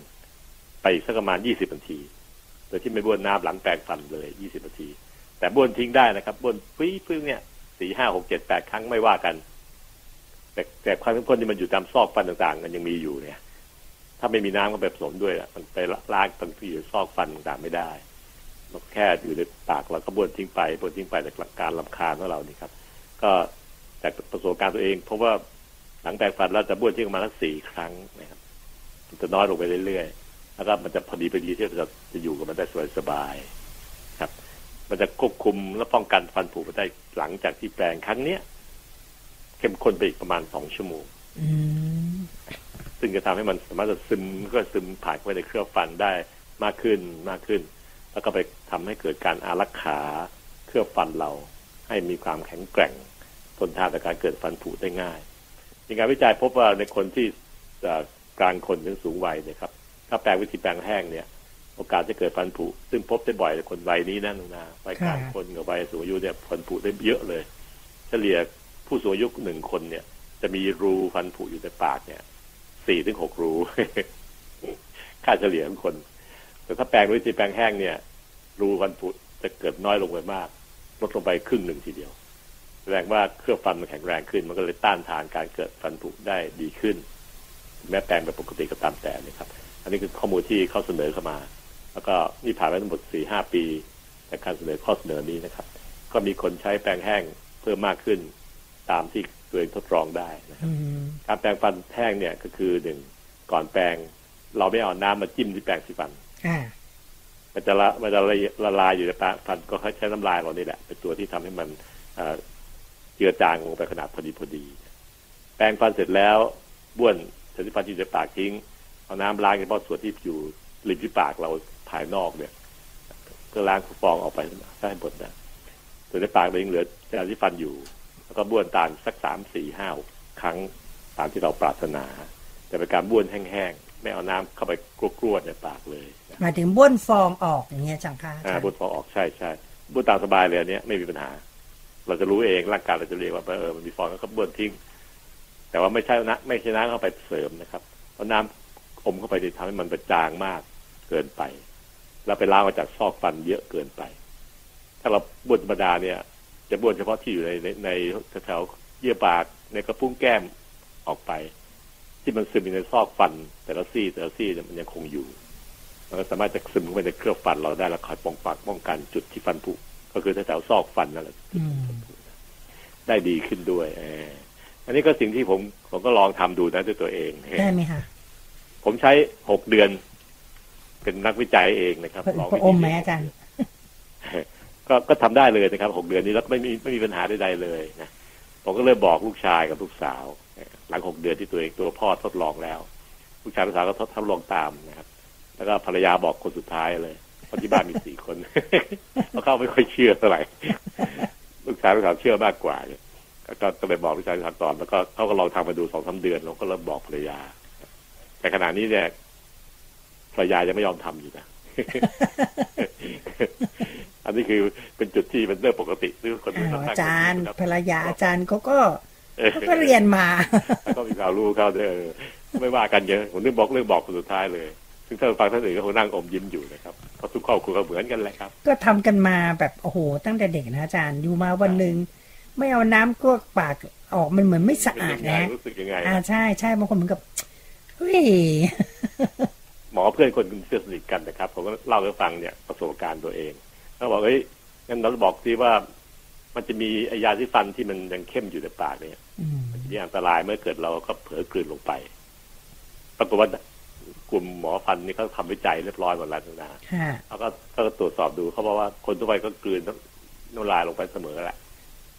ไปสักประมาณยี่สิบนาที โดยที่ไม่บ้วนน้ำหลังแปรงฟันเลยยี่สิบนาที แต่บ้วนทิ้งได้นะครับบ้วนปี้พึ่งเนี่ยสี่ห้าหกเจ็ดแปดครั้งไม่ว่ากัน แต่แต่ความเข้มข้นที่มันอยู่ตามซอกฟันต่างๆ มันยังมีอยู่เนี่ย ถ้าไม่มีน้ำก็ไปผสมด้วยอะมันไปล้างตรงที่อยู่ซอกฟันต่างๆไม่ได้แค่อยู่ในปากเราก็บ้วนทิ้งไปบ้วนทิ้งไปจากการลำคาญของเรานี่ครับ ก็จากประสบการณ์ตัวเองเพราะว่า หลังแปรงฟันเราจะบ้วนทิ้งประมาณสักสี่ครั้งนะครับมันจะน้อยลงไปเรื่อยๆแล้วก็มันจะพอดีพอดีที่เราจะอยู่กับมันได้สบายๆครับ มันจะควบคุมและป้องกันฟันผุมาได้หลังจากที่แปรงครั้งเนี้ยเข้มข้นไปอีกประมาณสองชั่วโมงซึ่งจะทำให้มันสามารถจะซึมก็ซึมผ่านไปในเครือบฟันได้มากขึ้นมากขึ้น แล้วก็ไปทำให้เกิดการอารักขาเครือบฟันเราให้มีความแข็งแกร่งทนทานต่อการเกิดฟันผุได้ง่าย มีการวิจัยพบว่าในคนที่กลางคนถึงสูงวัยเนี่ยครับ ถ้าแปลงวิธีแปลงแห้งเนี่ย โอกาสจะเกิดฟันผุ ซึ่งพบได้บ่อยในคนวัยนี้นั่นนะวัยกลางคนกับวัยสูงอายุเนี่ยฟันผุได้เยอะเลย เฉลี่ยผู้สูงอายุหนึ่งคนเนี่ย จะมีรูฟันผุอยู่ในปากเนี่ยสี่ถึงหกรูค่าเฉลี่ยของคน แต่ถ้าแปลงวิธีแปลงแห้งเนี่ย รูฟันผุจะเกิดน้อยลงไปมาก ลดลงไปครึ่งหนึ่งทีเดียว แสดงว่าเครือบฟันมันแข็งแรงขึ้น มันก็เลยต้านทานการเกิดฟันผุได้ดีขึ้น แม้แปลงแบบปกติก็ตามแต่นะครับ อันนี้คือข้อมูลที่เขาเสนอเข้ามา แล้วก็นี่ผ่านไปทั้งหมดสี่ห้าปีจากการเสนอข้อเสนอนี้นะครับ ก็มีคนใช้แปรงแห้งเพิ่มมากขึ้น ตามที่ตัวเองทดลองได้นะครับอืมการแปรงฟันแห้งเนี่ยก็คือหนึ่งก่อนแปรงเราไม่เอาน้ำมาจิ้มที่แปรงสีฟันค่ะมันจะละมันจะละละลายอยู่ในปากฟันก็ใช้น้ำลายเรานี่แหละเป็นตัวที่ทำให้มัน เอ่อเจือจางลงไปขนาดพอดีพอดี แปรงฟันเสร็จแล้วบ้วนเศษฟันที่อยู่ในปากทิ้ง เอาน้ำล้างเฉพาะส่วนที่อยู่ริมที่ปากเราภายนอกเนี่ยก็ล้างฟองออกไปได้หมดนะส่วนในปากเรายังเหลือเศษที่ฟันอยู่ แล้วก็บ้วนตามสักสามสี่ห้าครั้งตามที่เราปรารถนา แต่เป็นการบ้วนแห้งๆไม่เอาน้ำเข้าไปกรวดๆในปากเลยนะหมายถึงบ้วนฟองออกอย่างเงี้ยจังค่ะอาอ่าจารย์บุตรพอออกใช่ใช่บุตรตามสบายเลยอันเนี้ยไม่มีปัญหา เราจะรู้เองร่างกายเราจะเรียกว่าเออมันมีฟองแล้วก็บ้วนทิ้ง แต่ว่าไม่ใช่นะไม่ใช่น้ำเข้าไปเสริมนะครับเพราะน้ำอมเข้าไปจะทำให้มันประจางมากเกินไป แล้วไปล้างมาจากซอกฟันเยอะเกินไป ถ้าเราบ้วนธรรมดาเนี่ย จะบ้วนเฉพาะที่อยู่ในในในแถวเยื่อปากในกระพุ้งแก้มออกไป ที่มันซึมอยู่ในซอกฟัน แต่ละซี่แต่ละซี่มันยังคงอยู่มันก็สามารถจะซึมเข้าไปในเครือบฟันเราได้แล้วคอยป้องปักป้องกันจุดที่ฟันผุ ก็คือแถวๆซอกฟันนั่นแหละอืมได้ดีขึ้นด้วยเอออันนี้ก็สิ่งที่ผมผมก็ลองทำดูนะด้วยตัวเองได้ไหมคะผมใช้หกเดือน เป็นนักวิจัยเองนะครับพระลองพระอมไหมอาจารย์ก็ก็ทำได้เลยนะครับหกเดือนนี้แล้วไม่มีไม่มีปัญหาใดๆเลยนะผมก็เลยบอกลูกชายกับลูกสาว หลังหกเดือนที่ตัวเองตัวพ่อทดลองแล้ว ลูกชายลูกสาวก็ทดทดลองตามนะครับ แล้วก็ภรรยาบอกคนสุดท้ายเลยเพ ราะที่บ้านมีสี่คนเพราะเขาไม่ค่อยเชื่อเท่าไหร่ลูกชายลูกสาวเชื่อมากกว่าเนี่ยก็ก็เลยบอกลูกชายลูกสาวตอนแล้วก็เขาก็ลองทำมาดูสองสามเดือนแล้วก็เริ่มบอกภรรยา แต่ขณะนี้เนี่ยภรรยายังไม่ยอมทำอยู่นะอันนี้คือเป็นจุดที่เป็นเรื่องปกติที่คนอ้าวทั้งอาจารย์คบภรรยาอาจารย์เขาก็เออเขาก็เรียนมาก็มีข่าวรู้เขาเด้อไม่ว่ากันเยอะผมนึกบอกเรื่องบอกคนสุดท้ายเลย ซึ่งถ้าฟังท่านอื่นก็คงนั่งอมยิ้มอยู่นะครับเพราะทุกครอบครัวก็เหมือนกันแหละครับ ก็ทำกันมาแบบโอ้โห ตั้งแต่เด็กนะอาจารย์อยู่มาวันหนึ่งไม่เอาน้ำกรวกปากออกมันเหมือนไม่สะอาดเป็นยังไงนะรู้สึกยังไงอ่าใช่ใช่บางคนเหมือนกับเฮ้ยหมอเพื่อนคนเชื่อสนิทกันนะครับผมก็เล่าให้ฟังเนี่ยประสบการณ์ตัวเองเขาบอกเฮ้ยงั้นเราบอกสิว่า มันจะมีไอ้ยาที่ฟันที่มันยังเข้มอยู่ในปากเนี่ยอืมมันจะมีอันตรายเมื่อเกิดเราก็เผลอกลืนลงไปปรากฏว่า กลุ่มหมอฟันนี่เขาทำวิจัยเรียบร้อยหมดแล้วนะค่ะเขาก็เขาก็ตรวจสอบดูเขาบอกว่าคนทั่วไปก็กลืนน้ำลายลงไปเสมอแหละ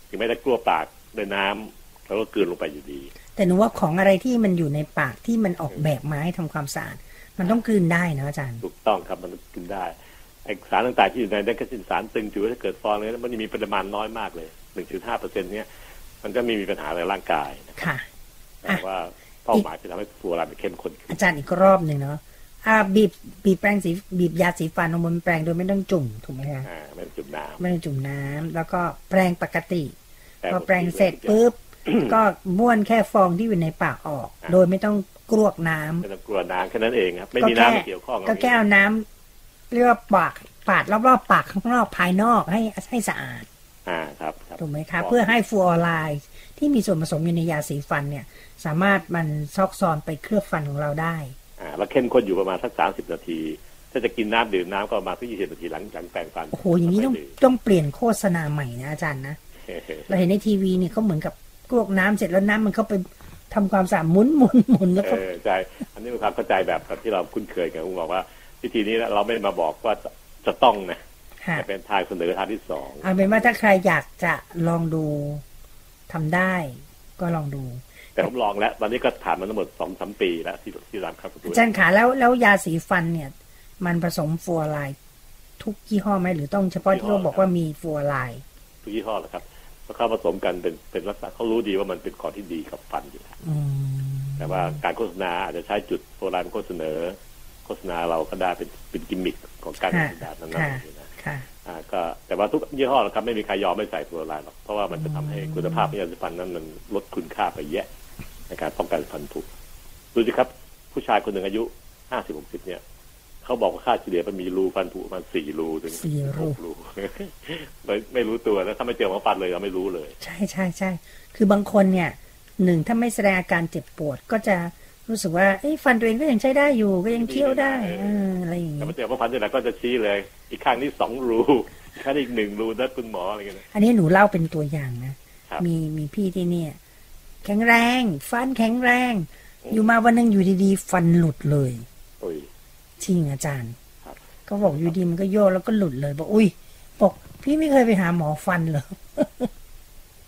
ถึงไม่ได้กลัวปากด้วยน้ำแล้วก็กลืนลงไปอยู่ดี แต่หนูว่าของอะไรที่มันอยู่ในปากที่มันออกแบบมาให้ทำความสะอาดมันต้องกลืนได้นะอาจารย์ถูกต้องครับมันกินได้ไอสารต่างๆที่อยู่ในนั้นก็เป็นสารตึงถือว่าถ้าเกิดฟองเลยมันมีปริมาณน้อยมากเลยหนึ่งถึงห้าเปอร์เซ็นต์เนี้ยมันจะไม่มีปัญหาในร่างกายนะค่ะแต่ว่า เป้าหมายจะทำให้ฟลูออไรด์มันเข้มข้นขึ้นอาจารย์อีกรอบหนึ่งเนาะอ่าบีบบีบแปรงสีบีบยาสีฟันลงบนแปรงโดยไม่ต้องจุ่มถูกไหมคะอ่าไม่ต้องจุ่มน้ไม่ต้องจุ่มน้ำแล้วก็แปรงปกติำพอแปรงเสร็จปุ๊บก็บ้วนแค่ฟองที่อยู่ในปากออก โดยไม่ต้องกรวกน้ำไม่ต้องกลัวน้ำแค่นั้นเองครับไม่ก็มีแค่น้ำมาเกี่ยวข้องก็แค่เอาน้ำเรียกว่าปากปาดรอบๆปากข้างนอกภายนอกให้ให้สะอาด อ่าครับครับถูกไหมคะเพื่อให้ฟลูออไรด์ ที่มีส่วนผสมอยู่ในยาสีฟันเนี่ย สามารถมันซอกซอนไปเคลือบฟันของเราได้อ่าแล้วเข้มข้นอยู่ประมาณสักสามสิบนาที ถ้าจะกินน้ำดื่มน้ำก็ประมาณสักยี่สิบนาทีหลังจากแปรงฟันโอ้โหอย่างนี้ต้องไม่ดื่มต้องเปลี่ยนโฆษณาใหม่นะอาจารย์นะเราเห็นในทีวีเนี่ยเขาเหมือนกับกรวกน้ำเสร็จแล้วน้ำมันเข้าไปทำความสะอาดหมุนหมุนหมุนแล้วเอก็อใช่อันนี้เป็นความเข้าใจแบบที่เราคุ้นเคยกันผมบอกว่าวิธีนี้เราไม่ได้มาบอกว่าจะจะต้องนะค่ะแต่เป็นทางเสนอทางที่สองเอาเป็นว่าถ้าใครอยากจะลองดู ทำได้ก็ลองดู แต่ผมลองแล้ว ตอนนี้ก็ผ่านมาทั้งหมดสองสามปีแล้วที่ที่ร้านครับอาจารย์ขาแล้วแล้วยาสีฟันเนี่ย มันผสมฟลูออไรด์ทุกยี่ห้อไหมหรือต้องเฉพาะที่เขาบอกว่ามีฟลูออไรด์ทุกยี่ห้อแหละครับเพราะเขาผสมกันเป็นเป็นลักษณะเขารู้ดีว่ามันเป็นของที่ดีกับฟันอยู่แล้วอืมแต่ว่าการโฆษณาอาจจะใช้จุดโบราณโฆษณาโฆษณาเราก็ได้เป็นเป็นกิมมิคของการโฆษณานั้นค่ะๆนะค่ะ อ่าก็แต่ว่าทุกยี่ห้อนะครับไม่มีใครยอมไม่ใส่ฟลูออไรด์หรอกเพราะว่ามันจะทำให้คุณภาพของยาสีฟันนั้นมันลดคุณค่าไปแยะในการป้องกันฟันผุดูสิครับ ผู้ชายคนหนึ่งอายุห้าสิบหกสิบเนี่ยเขาบอกว่าค่าเฉลี่ยมันมีรูฟันผุประมาณสี่รูถึงสี่รูหกรูไม่ไม่รู้ตัวนะถ้าไม่เจอหมอฟันเลยเราไม่รู้เลย ใช่ใช่ใช่คือบางคนเนี่ยหนึ่งถ้าไม่แสดงอาการเจ็บปวดก็จะ รู้สึกว่าเอ้ยฟันตัวเองก็ยังใช้ได้อยู่ก็ยังเคี้ยวได้เอออะไรอย่างแต่นี้ไม่เจอหมอฟันที่ไหนก็จะชี้เลย อีกข้างนี่สองรูอีกข้างนี่อีกหนึ่งรูนะคุณหมออะไรเงี้ยนะอันนี้หนูเล่าเป็นตัวอย่างนะครับมีมีพี่ที่เนี่ย แข็งแรงฟันแข็งแรง อยู่มาวันหนึงอยู่ดีๆ ฟันหลุดเลยโอ้ยจริงอาจารย์ครับก็บอกอยู่ดีมันก็โยกแล้วก็หลุดเลยบอกอุ้ยบอกพี่ไม่เคยไปหาหมอฟันเหรอ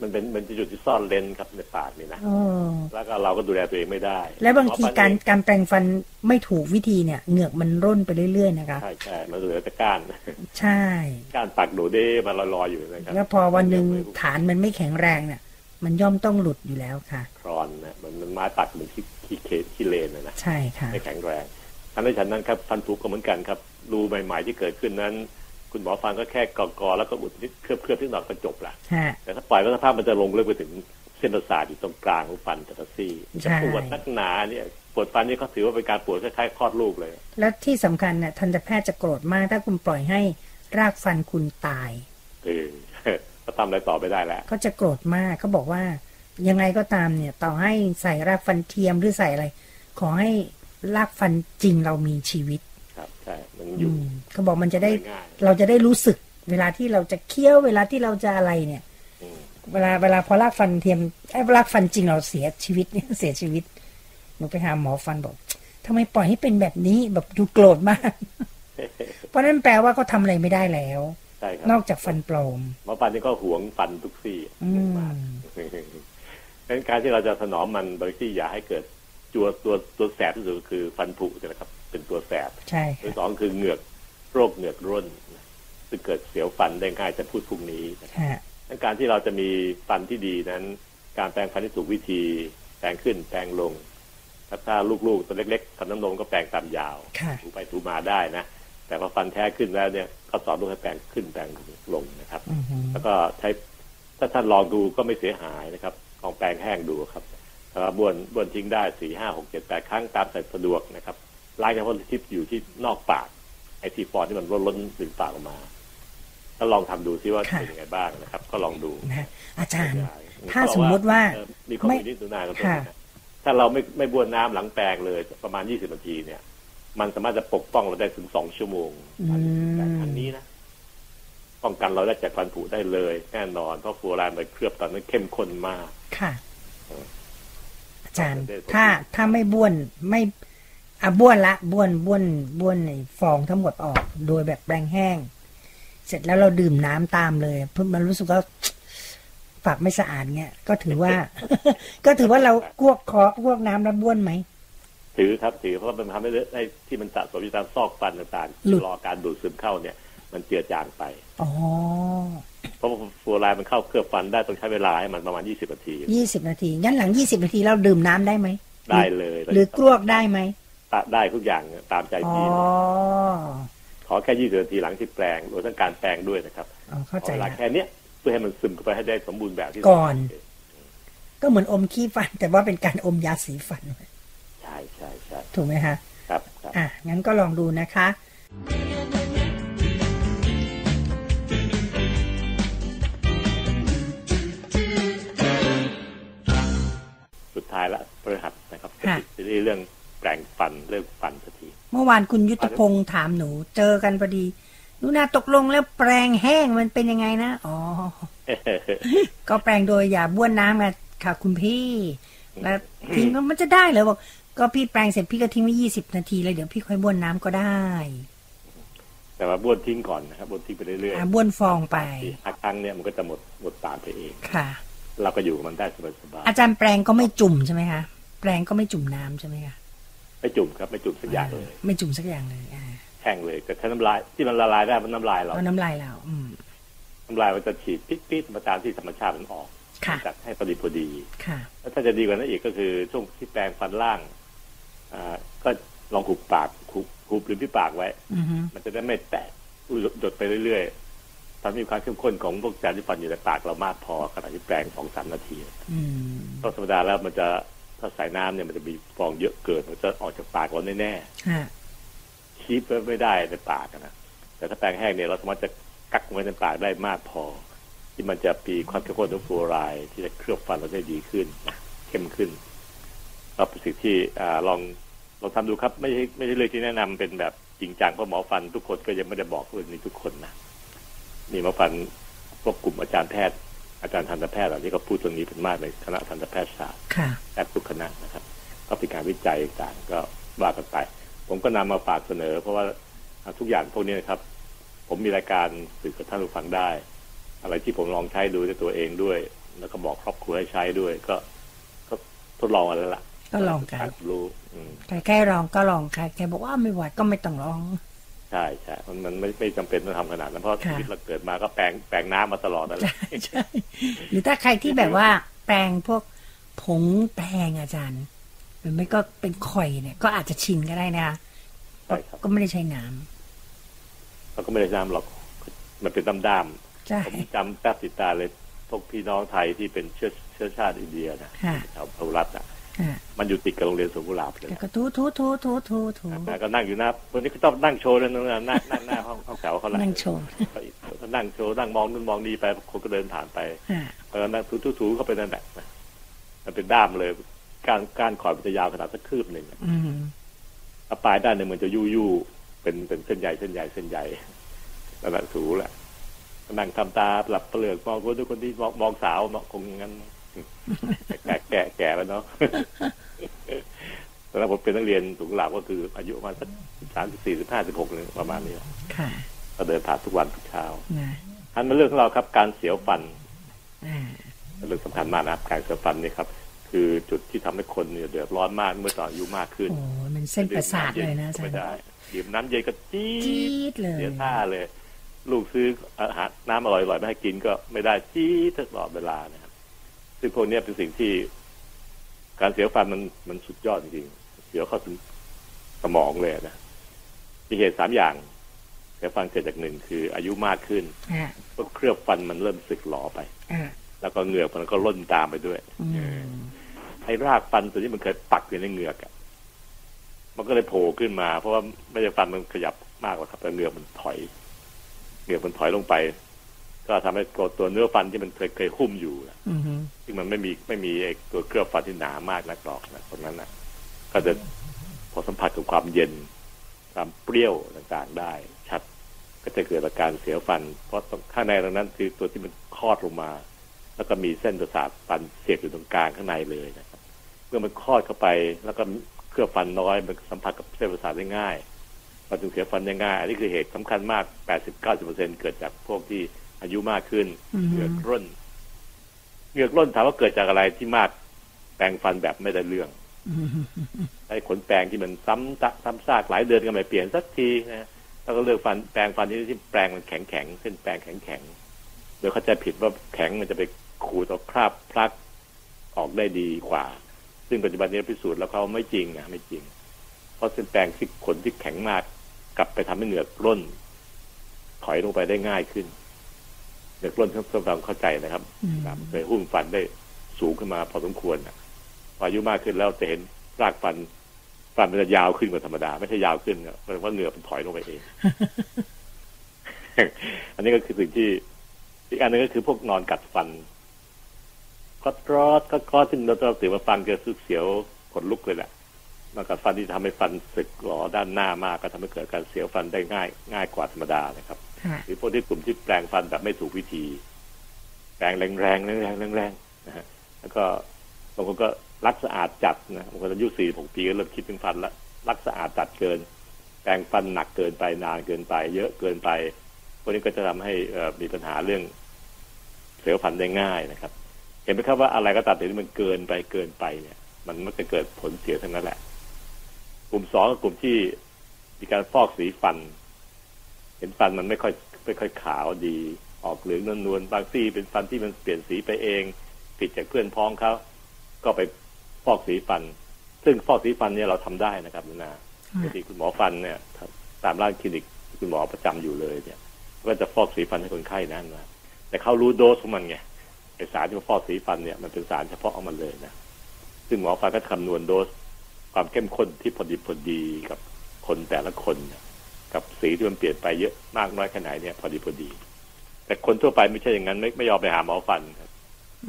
มันเป็นมันจะจุดที่ซ่อนเลนครับในปากนี่นะเออแล้วก็เราก็ดูแลตัวเองไม่ได้ แล้วบางทีหมอฟันการเองการแปรงฟันไม่ถูกวิธีเนี่ยเหงือกมันร่นไปเรื่อยๆนะคะใช่ใช่มันเหลือแต่ก้าน ใช่ก้านปากโดเด้มันลอยๆอยู่นะครับแล้วพอวันหนึ่งฐานมันไม่แข็งแรงเนี่ยมันย่อมต้องหลุดอยู่แล้วค่ะ ครอนนะมันมันไม้ตัดเหมือนขี้ขี้เคขี้เลนนะนะใช่ค่ะไม่แข็งแรงทันในฉันนั้นครับฟันผุก็เหมือนกันครับรูใหม่ ๆที่เกิดขึ้นนั้น คุณหมอฟันก็แค่กอกอแล้วก็อุดนิดเคลือบเคลือบที่หนอกก็จบละฮะแต่ถ้าปล่อยก็สภาพมันจะลงลึกไปถึงเส้นประสาทอยู่ตรงกลางของฟันแต่ละซี่มันจะใช่ปวดนักหนาเนี่ยปวดฟันนี่เขาถือว่าเป็นการปวดคล้ายๆคลอดลูกเลย แล้วที่สำคัญน่ะทันตแพทย์จะโกรธมากถ้าคุณปล่อยให้รากฟันคุณตายเออก็ทำอะไรต่อไม่ได้แล้วเขาจะโกรธมากเขาบอกว่า ยังไงก็ตามเนี่ย ต่อให้ใส่รากฟันเทียมหรือใส่อะไร ขอให้รากฟันจริงเรามีชีวิต ครับใช่มันออืยู่มเขาบอกมันจะได้ง่ายเราจะได้รู้สึก เวลาที่เราจะเคี้ยวเวลาที่เราจะอะไรเนี่ยอืมเวลาเวลาพอรากฟันเทียมไอ้รากฟันจริงเราเสียชีวิตเนี่ยเสียชีวิตหนูไปหาหมอฟันบอกทำไมปล่อยให้เป็นแบบนี้แบบดูโกรธมาก เพราะนั่นแปลว่าเขาทำอะไรไม่ได้แล้วใช่ครับนอกจากฟันปลอมหมอฟันนี่ก็หวงฟันทุกซี่อืมมากดังนั้นการที่เราจะถนอมมันโดยที่อย่าให้เกิดตัวตัวตัวแสบที่สุดก็คือฟันผุใช่ไหมครับ เป็นตัวแสบใช่ตัวค่ะสองคือเหงือกโรคเหงือกร่นซึ่งเกิดเสียวฟันได้ง่ายจะพูดพรุ่งนี้นะครับฮะดังนั้นการที่เราจะมีฟันที่ดีนั้น การแปรงฟันที่ถูกวิธีแปรงขึ้นแปรงลงถ้าถ้าลูกๆตัวเล็กๆทำน้ำนมก็แปรงตามยาวค่ะถูไปถูมาได้นะแต่พอฟันแท้ขึ้นแล้วเนี่ยก็สอนลูกให้แปรงขึ้นแปรงลงนะครับอือหือแล้วก็ใช้ถ้าท่านลองดูก็ไม่เสียหายนะครับลองแปรงแห้งดูครับถ้าบ้วนบ้วนทิ้งได้สี่ห้าหกเจ็ดแปดครั้งตามแต่สะดวกนะครับ ล้างเฉพาะที่อยู่ที่นอกปาก ไอ้ที่ฟอนที่มันล้นล้นถึงปากออกมา ก็ลองทำดูซิว่าค่ะเป็นยังไงบ้างนะครับ ก็ลองดูนะอาจารย์ได้ถ้าสมมุติว่าเออมีข้อไม่มูลนิดหนูนาก็ค่ะนะถ้าเราไม่ไม่บ้วนน้ำหลังแปรงเลยประมาณยี่สิบนาทีเนี่ย มันสามารถจะปกป้องเราได้ถึงสองชั่วโมงอืแต่มอันนี้นะป้องกันเราได้จากฟันผุได้เลยแน่นอนเพราะฟลูออไรด์มันเคลือบตอนนั้นเข้มข้นมาก ค่ะ อาจารย์ได้ผลถ้าถ้าไม่บ้วนไม่ อะบ้วนละบ้วนบ้วนบ้วนไอ้ฟองทั้งหมดออกโดยแบบแปรงแห้ง เสร็จแล้วเราดื่มน้ำตามเลยเพื่อมันรู้สึกว่าปากไม่สะอาดเงี้ยก็ถือว่า ก็ถือว่าเรากวกคอกวกน้ำแล้วบ้วนไหมถือครับถือเพราะว่ามันทำให้ไอ้ที่มันสะสมอยู่ตามซอกฟันต่างหลุดๆรอการดูดซึมเข้าเนี่ย มันเจือจางไปอ๋อเพราะว่าฟลูออไรด์มันเข้าเคลือบฟันได้ต้องใช้เวลาให้มันประมาณยี่สิบนาทียี่สิบนาทีงั้นหลังยี่สิบนาทีเราดื่มน้ำได้ไหมได้เลย หรือกลวกได้ไหม ได้ทุกอย่างตามใจอ๋อพี่ขอแค่ยี่สิบนาทีหลังที่แปลงรวมทั้งการแปลงด้วยนะครับอ๋อเข้าขอใจเวลาละแค่เนี้ยเพื่อให้มันซึมเข้าไปให้ได้สมบูรณ์แบบที่ก่อน ก็เหมือนอมขี้ฟัน แต่ว่าเป็นการอมยาสีฟัน ใช่ใช่ใช่ถูกไหมคะครับครับอะงั้นก็ลองดูนะคะสุดท้ายละพฤหัสนะครับค่ะจะได้เรื่อง แปลงฟันเรื่องฟันสักที เมื่อวานคุณยุทธพงศ์ถามหนู เจอกันพอดีหนูนาตกลงแล้วแปลงแห้งมันเป็นยังไงนะ อ๋อ ก็แปลงโดยอย่าบ้วนน้ำนะค่ะคุณพี่ แล้วทิ้งมันจะได้เหรอบอก ก็พี่แปลงเสร็จพี่ก็ทิ้งไว้ยี่สิบนาทีเลยเดี๋ยวพี่ค่อยบ้วนน้ำก็ได้ แต่ว่าบ้วนทิ้งก่อนนะครับบ้วนทิ้งไปเรื่อยอะบ้วนฟองไปๆสี่ห้าครั้งเนี่ยมันก็จะหมดหมดสารไปเอง ค่ะ เราก็อยู่กับมันได้สบายอาจารย์แปลงก็ไม่จุ่มใช่ไหมคะ แปลงก็ไม่จุ่มน้ำใช่ไหมคะๆ ไม่จุ่มครับไม่จุ่มสักอย่างเลย ไม่จุ่มสักอย่างเลยอ่าแห้งเลยแต่ถ้าน้ำลายที่มันละลายได้มันน้ำลายเราเอาน้ำลายเราอืมน้ำลายมันจะฉีดปิดๆมาตามที่ธรรมชาติมันออกค่ะจัดให้พอดีพอดีค่ะแล้วถ้าจะดีกว่านั้นอีกก็คือช่วงที่แปรงฟันล่างอ่าก็ลองหุบปากหุบหุบริมที่ปากไว้อือฮึมันจะได้ไม่แตกหยดไปเรื่อยๆทำให้มีความเข้มข้นของพวกจานที่ฟันอยู่ในปากเรามากพอขณะที่แปรงสองสามนาทีอืมเพราะธรรมดาแล้วมันจะ ถ้าใส่น้ำเนี่ยมันจะมีฟองเยอะเกินมันจะออกจากปากเราแน่ฮะๆคีบไว้ไม่ได้ในปากอะนะแต่ถ้าแปรงแห้งเนี่ยเราสามารถจะกักไว้ในปากได้มากพอ ที่มันจะมีความเข้มข้นของฟลูออไรด์ที่จะเคลือบฟันเราได้ดีขึ้นนะเข้มขึ้นก็เป็นสิ่งที่อ่าลองลองทำดูครับ ไม่ใช่ไม่ใช่เลยที่แนะนำเป็นแบบจริงจังเพราะหมอฟันทุกคนก็ยังไม่ได้บอกเรื่องนี้ทุกคนนะมีหมอฟันพวกกลุ่มอาจารย์แพทย์ อาจารย์ทันตแพทย์เหล่านี้ก็พูดตรงนี้เป็นมากในคณะทันตแพทยศาสตร์ค่ะแทบทุกคณะนะครับ ก็เป็นการวิจัยต่างก็ว่ากันไป ผมก็นำมาฝากเสนอ เพราะว่าทุกอย่างพวกนี้นะครับ ผมมีรายการสื่อกับท่านผู้ฟังได้ อะไรที่ผมลองใช้ดูด้วยตัวเองด้วย แล้วก็บอกครอบครัวให้ใช้ด้วย ก็ ก็ทดลองกันแล้วล่ะก็ลองกันรู้อืมใครแค่ลองก็ลองใครแค่บอกว่าไม่ไหวก็ไม่ต้องลอง ใช่ใช่มันมันไม่ไม่จำเป็นต้องทำขนาดนั้นเพราะค่ะชีวิตเราเกิดมาก็แปลงแปลงน้ำมาตลอดนั่นแหละใช่ใช่หรือถ้าใครที่แบบว่าแปรงพวกผงแปรงอาจารย์หรือไม่ก็เป็นข่อยเนี่ย ก็อาจจะชินก็ได้นะคะใช่ครับก็ไม่ได้ใช้น้ำเราก็ไม่ได้น้ำหรอก มันเป็นด้ามใช่ๆผมจำแป๊บติดตาเลยพวกพี่น้องไทยที่เป็นเชื้อเชื้อชาติอินเดียนะค่ะชาวพหุรัฐอะค่ะ มันอยู่ติดกับโรงเรียนสวนกุหลาบเลยแล้วก็ทูทูทูทูทูทูนะก็นั่งอยู่หน้าวันนี้ก็ต้องนั่งโชว์เลยนะนั่งนั่งหน้าห้องห้องแถวเขาแหละนั่งโชว์ก็นั่งโชว์นั่งมองนู่นมองนี่ไปคนก็เดินผ่านไปค่ะแล้วก็นั่งถูๆๆเข้าไปนั่นแหละนะมันเป็นด้ามเลยการการขอดมันจะยาวขนาดสักคืบหนึ่งอะอืมแล้วปลายด้านหนึ่งมันจะยู่ยู่ๆเป็นเป็นเส้นใหญ่เส้นใหญ่เส้นใหญ่นั่นแหละถูแหละก็นั่งทำตาหลับเปลือกมองคนทุกคนที่มองมองสาวมองคงงั้น แก่แก่แก่แล้วเนาะตอนนั้นผมเป็นนักเรียนถุงหลาบก็คืออายุประมาณสักสามสิบสี่สิบห้าสิบหกเลยประมาณนี้ค่ะก็เดินผ่านทุกวันทุกเช้านะทันมาเรื่องของเราครับ การเสียวฟันอ่าเรื่องสำคัญมากนะครับการเสียวฟันนี่ครับ คือจุดที่ทำให้คนเนี่ยเดือดร้อนมากเมื่อต่ออายุมากขึ้นโอ้มันเส้นประสาทเลยนะอาจารไม่ย์ได้ดื่มน้ำเย็นก็จี๊จี๊ดดเลยเสียท่าเลย ลูกซื้ออาหารน้ำอร่อยๆมาให้กินก็ไม่ได้จี๊ดตลอดเวลานะครับ ซึ่งพวกเนี้ยเป็นสิ่งที่การเสียวฟันมันมันสุดยอดจริงๆเสียวเข้าถึงสมองเลยนะมีเหตุสามอย่างเสียวฟันเกิดจากหนึ่งคืออายุมากขึ้นอ่าก็เคลือบฟันมันเริ่มสึกหลอไปอ่าแล้วก็เหงือกมันก็ล่นตามไปด้วยอืมไอ้รากฟันตัวนี้มันเคยปักอยู่ในเหงือกอะมันก็เลยโผล่ขึ้นมา เพราะว่าไม่ใช่ฟันมันขยับมากหรอกครับแต่เหงือกมันถอยเหงือกมันถอยลงไป ก็ทำให้ตัวตัวเนื้อฟันที่มันเคยเคยหุ้มอยู่อะอืมซึ่งมันไม่มีไม่มีไอ้ตัวเคลือบฟันที่หนามากนักหรอกนะตรงนั้นนะก็จะพอสัมผัสกับความเย็นความเปรี้ยวต่างๆได้ ชัดก็จะเกิดอาการเสียวฟัน เพราะตรงข้างในตรงนั้นคือตัวที่มันคลอดลงมา แล้วก็มีเส้นประสาทฟันเสียบอยู่ตรงกลางข้างในเลยนะครับเมื่อมันคลอดเข้าไป แล้วก็เคลือบฟันน้อยมันสัมผัสกับเส้นประสาทได้ง่ายมันจึงเสียฟันได้ง่ายอันนี้คือเหตุสำคัญมาก 80-90%เกิดจากพวกที่ อายุมากขึ้นอืมเหงือกร่นเหงือกร่นถามว่าเกิดจากอะไรที่มากแปรงฟันแบบไม่ได้เรื่องอืมไอ้ขนแปรงที่มันซ้ำซะซ้ำซากหลายเดือนก็ไม่เปลี่ยนสักทีนะแล้วก็เลือกฟันแปรงฟันที่ที่แปรงมันแข็งแข็งๆเส้นแปรงแข็งแข็งๆโดยเข้าใจผิดว่าแข็งมันจะไปขูดเอาคราบพลักออกได้ดีกว่า ซึ่งปัจจุบันนี้พิสูจน์แล้วเขาไม่จริงนะไม่จริง เพราะเส้นแปรงที่ขนที่แข็งมาก กลับไปทำให้เหงือกร่น ถอยลงไปได้ง่ายขึ้น เหงือกร่นต้องต้องเข้าใจนะครับอืมครับเคยหุ้มฟันได้สูงขึ้นมาพอสมควรนะพออายุมากขึ้นแล้วจะเห็นรากฟันฟันมันจะยาวขึ้นกว่าธรรมดา ไม่ใช่ยาวขึ้นนะเพราะว่าเหงือกมันถอยลงไปเอง อันนี้ก็คือสิ่งที่อีกอันหนึงก็คือพวกนอนกัดฟันก็รอดก็ก็ซึ่งเราเราตื่นมาฟังจะซึกเสียวขนลุกเลยแหละนอนกัดฟันที่ทำให้ฟันสึกหรอด้านหน้ามากก็ทำให้เกิดการเสียวฟันได้ง่าย ง่ายกว่าธรรมดานะครับค่ะ หรือพวกที่กลุ่มที่แปลงฟันแบบไม่ถูกวิธี แปลงแรงๆแรงๆแรงๆแรงนะฮะแล้วก็บางคนก็รักสะอาดจัดนะบางคนอายุสี่หกปีก็เริ่มคิดถึงฟันละรักสะอาดจัดเกิน แปลงฟันหนักเกินไปนานเกินไป เยอะเกินไปพวกนี้ก็จะทำให้เอมีปัญหาเรื่องเสียวฟันได้ง่ายนะครับ เห็นไหมครับว่าอะไรก็ตามที่มันเกินไปเกินไปเนี่ย มันมักจะเกิดผลเสียทั้งนั้นแหละ กลุ่มสองก็กลุ่มที่มีการฟอกสีฟัน เห็นฟันมันไม่ค่อยไม่ค่อยขาวดี ออกเหลืองนวลๆบางซี่เป็นฟันที่มันเปลี่ยนสีไปเอง ผิดจากเพื่อนพ้องเขาก็ไปฟอกสีฟัน ซึ่งฟอกสีฟันเนี่ยเราทำได้นะครับนุนาปกติคุณหมอฟันเนี่ยตามร้านคลินิกที่คุณหมอประจำอยู่เลยเนี่ยก็จะฟอกสีฟันให้คนไข้นั่นนะแต่เขารู้โดสของมันไงไอสารที่มาฟอกสีฟันเนี่ยมันเป็นสารเฉพาะของมันเลยนะซึ่งหมอฟันก็คำนวณโดส ความเข้มข้นที่พอดีพอดีกับคนแต่ละคนเนี่ย กับสีที่มันเปลี่ยนไปเยอะมากน้อยแค่ไหนเนี่ยพอดีพอดี แต่คนทั่วไปไม่ใช่อย่างนั้นไม่ไม่ยอมไปหาหมอฟัน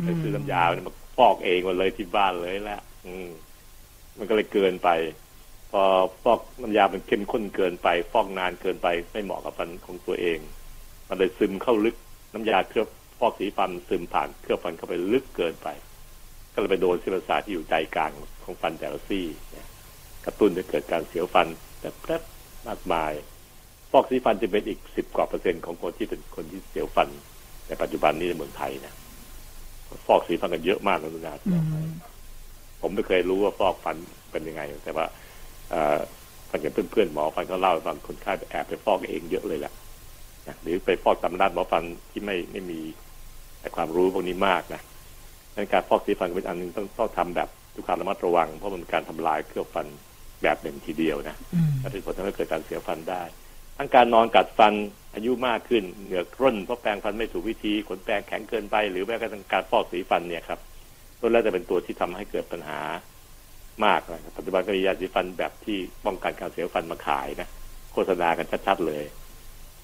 ไปซื้อน้ำยาเนี่ยมาฟอกเองมาเลยที่บ้านเลยแหละอืม มันก็เลยเกินไป พอฟอกน้ำยามันเข้มข้นเกินไป ฟอกนานเกินไป ไม่เหมาะกับฟันของตัวเอง มันเลยซึมเข้าลึกน้ำยาเคลือบฟอกสีฟันซึมผ่านเคลือบฟันเข้าไปลึกเกินไป ก็เลยไปโดนเส้นประสาทที่อยู่ใจกลางของฟันแต่ละซี่กระตุ้นให้เกิดการเสียวฟันแป๊บมากมาย ฟอกสีฟันจะเป็นอีกสิบกว่าเปอร์เซ็นต์ของคนที่เป็นคนที่เสียวฟัน ในปัจจุบันนี้ในเมืองไทยนะฟอกสีฟันกันเยอะมากนะนุนาอืมผมไม่เคยรู้ว่าฟอกฟันเป็นยังไง แต่ว่าเอ่อฟังจากเพื่อนๆหมอฟันเขาเล่าให้ฟังคนไข้ไปแอบไปฟอกเองเยอะเลยแหละนะหรือไปฟอกตามร้านหมอฟันที่ไม่ไม่มีแต่ความรู้พวกนี้มากนะการฟอกสีฟันเป็นอันหนึงต้องต้องทำแบบทุกความระมัดระวัง เพราะมันเป็นการทำลายเคลือบฟันแบบหนึ่งทีเดียวนะอืมก็ที่ผลทำให้เกิดการเสียฟันได้ ทั้งการนอนกัดฟันอายุมากขึ้นเหงือกร่นเพราะแปรงฟันไม่ถูกวิธีขนแปรงแข็งเกินไป หรือแม้กระทั่งการฟอกสีฟันเนี่ยครับล้วนแล้วจะเป็นตัวที่ทำให้เกิดปัญหามากนะครับปัจจุบันก็มียาสีฟันแบบที่ป้องกันการเสียฟันมาขายนะโฆษณากันชัดๆเลย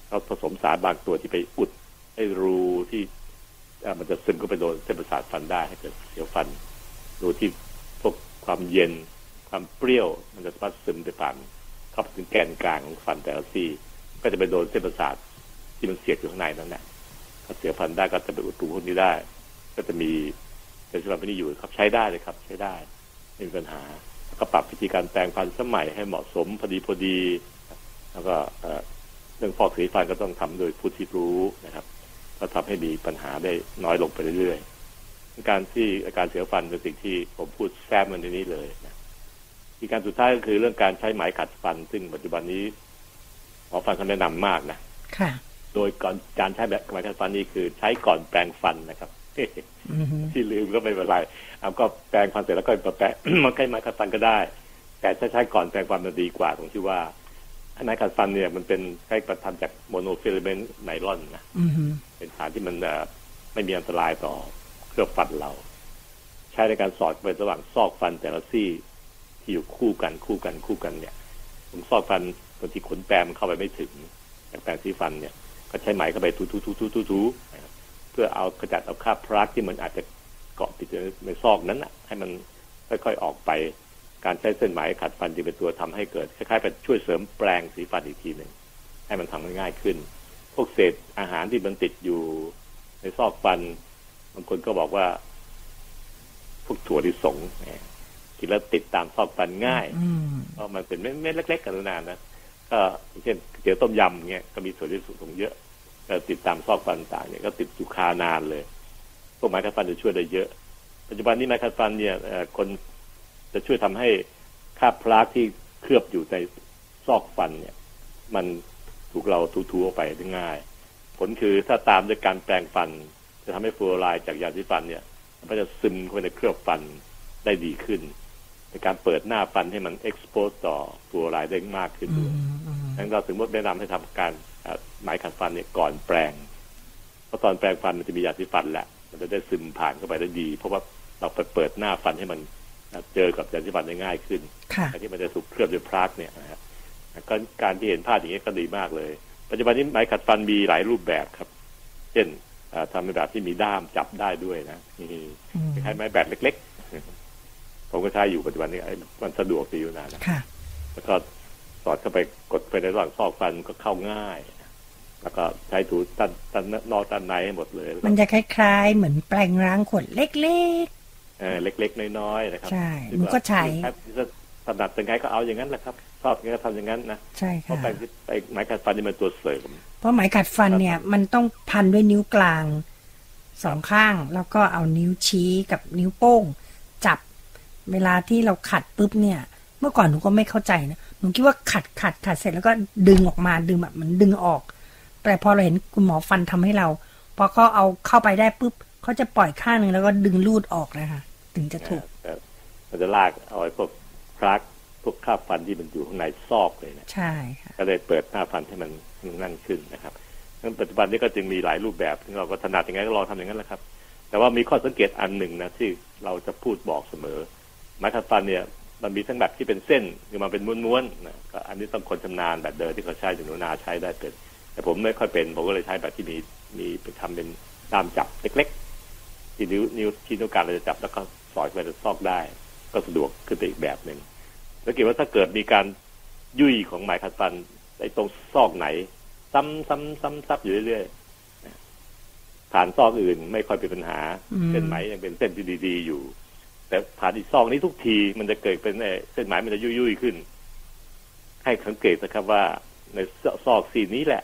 เขาผสมสารบางตัวที่ไปอุดให้รูที่มันจะซึมเข้าไปโดนเส้นประสาทฟันได้ให้เกิดเสียวฟันรูที่พวกความเย็นความเปรี้ยว มันจะสามารถซึมไปผ่าน เข้าไปถึงแกนกลางของฟันแต่ละซี่ก็จะไปโดนเส้นประสาทที่มันเสียดอยู่ข้างในนั่นแหละถ้าเสียฟันได้ก็จะไปอุดรูพวกนี้ได้ ก็จะมีเป็นสำหรับที่นี่อยู่ครับใช้ได้เลยครับ ใช้ได้ไม่มีปัญหาแล้วก็ปรับวิธีการแปรงฟันสมัยให้เหมาะสมพอดีพอดี แล้วก็เรื่องฟอกสีฟันก็ต้องทำโดยผู้ที่รู้นะครับ ก็ทำให้มีปัญหาได้น้อยลงไปเรื่อยๆการที่อาการเสียฟันเป็นสิ่งที่ผมพูดแซมมันในนี้เลยนะ อีกการสุดท้ายก็คือเรื่องการใช้ไหมขัดฟัน ซึ่งปัจจุบันนี้หมอฟันเขาแนะนำมากนะค่ะ โดยก่อนการใช้แบบไหมขัดฟันนี่คือใช้ก่อนแปรงฟันนะครับอืมที่ลืมก็ไม่เป็นไรเอาก็แปรงฟันเสร็จแล้วก็มาแปะมาใช้ไหมขัดฟันก็ได้ แต่ถ้าใช้ก่อนแปรงฟันมันดีกว่าตรงที่ว่าไอ้ไหมขัดฟันเนี่ยมันเป็นใกล้ประทำจาก monofilament ไนลอนนะอืมเป็นสารที่มันเอ่อไม่มีอันตรายต่อเครือบฟันเรา ใช้ในการสอดไประหว่างซอกฟันแต่ละซี่ ที่อยู่คู่กันคู่กันคู่กันเนี่ยผมซอกฟันบางทีขนแปรมันเข้าไปไม่ถึงจากแปรงสีฟันเนี่ย ก็ใช้ไหมเข้าไปทูๆๆๆๆนะครับเพื่อเอากระจัดเอาคราบพลักที่มันอาจจะเกาะติดอยู่ในซอกนั้นนะให้มันค่อยๆออกไปการใช้เส้นไหมขัดฟันจะเป็นตัวทำให้เกิดคล้ายๆเป็นช่วยเสริมแปรงสีฟันอีกทีหนึ่งให้มันทำให้ง่ายขึ้น พวกเศษอาหารที่มันติดอยู่ในซอกฟันบางคนก็บอกว่า พวกถั่วลิสงเนี่ย กินแล้วติดตามซอกฟันง่ายอืมเพราะมันเป็นเม็ดๆเล็ก ๆ กันนานนะก็อย่างเช่นก๋วยเตี๋ยวต้มยำเนี่ยก็มีถั่วลิสงเยอะก็ติดตามซอกฟันต่างเนี่ยก็ติดอยู่คานานเลยพวกไม้ขัดฟันจะช่วยได้เยอะ ปัจจุบันนี้ไม้ขัดฟันเนี่ยเอ่อคนจะช่วยทำให้คราบพลาสที่เคลือบอยู่ในซอกฟันเนี่ย มันถูกเราทูๆออกไปได้ง่าย ผลคือถ้าตามด้วยการแปรงฟัน จะทำให้ฟลูออไรด์จากยาสีฟันเนี่ยมันก็จะซึมเข้าไปในเคลือบฟันได้ดีขึ้น ในการเปิดหน้าฟันให้มันเอ็กซ์โพสต่อฟลูออไรด์ได้มากขึ้นอืด้วยมอืมดังนั้นเราถึงแนะนำให้ทำการเอ่อไหมขัดฟันเนี่ยก่อนแปรงเพราะตอนแปรงฟันมันจะมียาสีฟันแหละ มันจะได้ซึมผ่านเข้าไปได้ดี เพราะว่าเราไปเปิดหน้าฟันให้มันเจอกับยาสีฟันได้ง่ายขึ้นค่ะแทนที่มันจะถูกเคลือบด้วยพลาสเนี่ยนะฮะก็การที่เห็นภาพอย่างนี้ก็ดีมากเลย ปัจจุบันนี้ไหมขัดฟันมีหลายรูปแบบครับ เช่นอ่าทำในแบบที่มีด้ามจับได้ด้วยนะนี่อืมคล้ายๆไม้แบบเล็กๆ ผมก็ใช้อยู่ปัจจุบันนี้ไอ้มันสะดวกดีอยู่นานนะค่ะแล้วก็สอดเข้าไปกดไปในระหว่างซอกฟันก็เข้าง่าย แล้วก็ใช้ถูด้านด้านนอกด้านในให้หมดเลยแล้วก็มันจะคล้าย ๆ เหมือนแปลงล้างขวดเล็กเออเล็ก ๆ น้อยๆนะครับใช่ที่หนูก็ใช้ว่าถ้าถนัดยังไงก็เอาอย่างนั้นแหละครับชอบยังไงก็ทำอย่างนั้นนะๆใช่เพราะค่ะแปรงที่ไอ้ไม้ขัดฟันนี่มันตัวเสริม เพราะไหมขัดฟันเนี่ย มันต้องพันด้วยนิ้วกลางสองข้าง แล้วก็เอานิ้วชี้กับนิ้วโป้ง จับ เวลาที่เราขัดปุ๊บเนี่ย เมื่อก่อนหนูก็ไม่เข้าใจนะหนูคิดว่าขัดขัดขัดเสร็จแล้วก็ดึงออกมาดึงแบบเหมือนดึงออก แต่พอเราเห็นคุณหมอฟันทำให้เราพอเขาเอาเข้าไปได้ปุ๊บเขาจะปล่อยข้างหนึ่งแล้วก็ดึงลูดออกเลยค่ะถึงจะถูกแต่มันจะลากเอาไอ้พวกพลักพวกคราบฟันที่มันอยู่ข้างในซอกเลยนะใช่ค่ะก็เลยเปิดหน้าฟันให้มันให้มันนั่นขึ้นนะครับงั้นปัจจุบันนี้ก็จึงมีหลายรูปแบบซึ่งเราก็ถนัดยังไงก็ลองทำอย่างนั้นแหละครับ แต่ว่ามีข้อสังเกตอันหนึ่งนะที่เราจะพูดบอกเสมอ ไม้ขัดฟันเนี่ยมันมีทั้งแบบที่เป็นเส้นคือมันเป็นม้วนๆนะก็อันนี้ต้องคนชำนาญแบบเดิมที่เขาใช้อยู่หนูนาใช้ได้เป็น แต่ผมไม่ค่อยเป็นผมก็เลยใช้แบบที่มีมีไปทำเป็นตามจับเล็กๆที่นิ้วนิ้วที่นิ้วกลางเราจะจับแล้วก็สอดไปในซอกได้ ก็สะดวกขึ้นไปอีกแบบหนึ่งแล้วเกิดว่าถ้าเกิดมีการยุ่ยของไหมขัดฟันในตรงซอกไหน ซ้ำซ้ำซ้ำซับอยู่เรื่อยๆนะผ่านซอกอื่นไม่ค่อยเป็นปัญหาอืมเส้นไหมยังเป็นเส้นที่ดี ๆ อยู่ แต่ผ่านอีกซอกนี้ทุกทีมันจะเกิดเป็นเอ่อเส้นไหมมันจะยุ่ยๆขึ้น ให้สังเกตนะครับว่าในซอกซีนนี้แหละ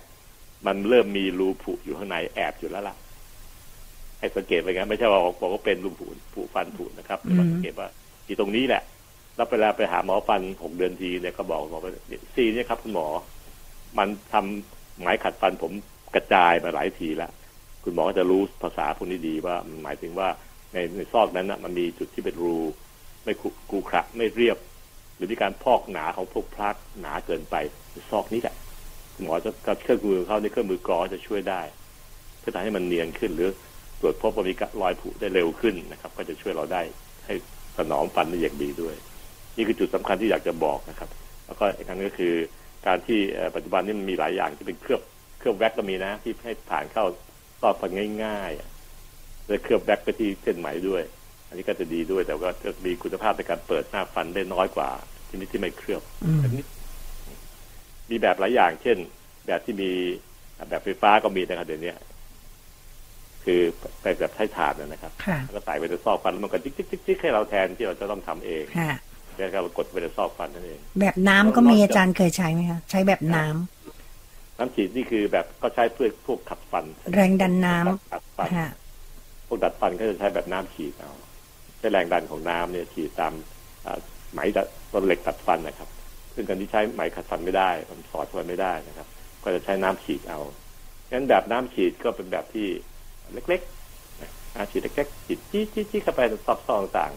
มันเริ่มมีรูผุอยู่ข้างในแอบอยู่แล้วล่ะให้สังเกตไปงั้นไม่ใช่ว่าบอกว่าเป็นรูผุผุฟันผุนะครับแต่ว่าอืมสังเกตว่าที่ตรงนี้แหละแล้วเวลาไปหาหมอฟันหกเดือนทีเนี่ยก็บอกบอกว่าซีเนี่ยครับคุณหมอ มันทำไหมขัดฟันผมกระจายมาหลายทีแล้วคุณหมอก็จะรู้ภาษาพวกนี้ดีว่ามันหมายถึงว่า ในในซอกนั้นนะมันมีจุดที่เป็นรู ไม่ขรุกรูขระไม่เรียบ หรือมีการพอกหนาของพวกพลาสหนาเกินไปซอกนี้แหละหมอจะกับเครื่องมือเขาในเครื่องมือกรอจะช่วยได้ เพื่อทำให้มันเนียนขึ้นหรือตรวจพบว่ามีรอยผุได้เร็วขึ้นนะครับ ก็จะช่วยเราได้ให้สนองฟันได้อย่างดีด้วย นี่คือจุดสำคัญที่อยากจะบอกนะครับ แล้วก็อีกครั้งก็คือ การที่ปัจจุบันนี้มันมีหลายอย่างที่เป็นเคลือบเคลือบแว็กก็มีนะ ที่ให้ผ่านเข้าซอกฟันง่าย ๆ และเคลือบแว็กไปที่เส้นไหมด้วย อันนี้ก็จะดีด้วย แต่ว่าจะมีคุณภาพในการเปิดหน้าฟันได้น้อยกว่าที่นี่ที่ไม่เคลือบอันนี้ มีแบบหลายอย่าง เช่น แบบที่มีแบบไฟฟ้าก็มีนะครับเดี๋ยวนี้คือไปแบบใช้ถ่านนะครับแล้วก็ใส่ไปในซอกฟันแล้วมันก็จิ๊กจิ๊กจิ๊กให้เราแทนที่เราจะต้องทำเองแล้วก็กดไปในซอกฟันนั่นเอง แบบน้ำก็มีอาจารย์เคยใช้ไหมคะใช้แบบน้ำน้ำฉีดนี่คือแบบก็ใช้เพื่อพวกขัดฟัน แรงดันน้ำขัดฟันพ วกดัดฟันก็จะใช้แบบน้ำฉีดเอาใช้แรงดันของน้ำเนี่ยฉีดตามไหมต้นเหล็กตัดฟันนะครับ ซึ่งการที่ใช้ไหมขัดฟันไม่ได้มันสอดฟันไม่ได้นะครับ ก็จะใช้น้ำฉีดเอางั้นแบบน้ำฉีดก็เป็นแบบที่เล็กๆฉีดเล็กๆฉีดจี้จี้จี้เข้าไปซอบซองต่าง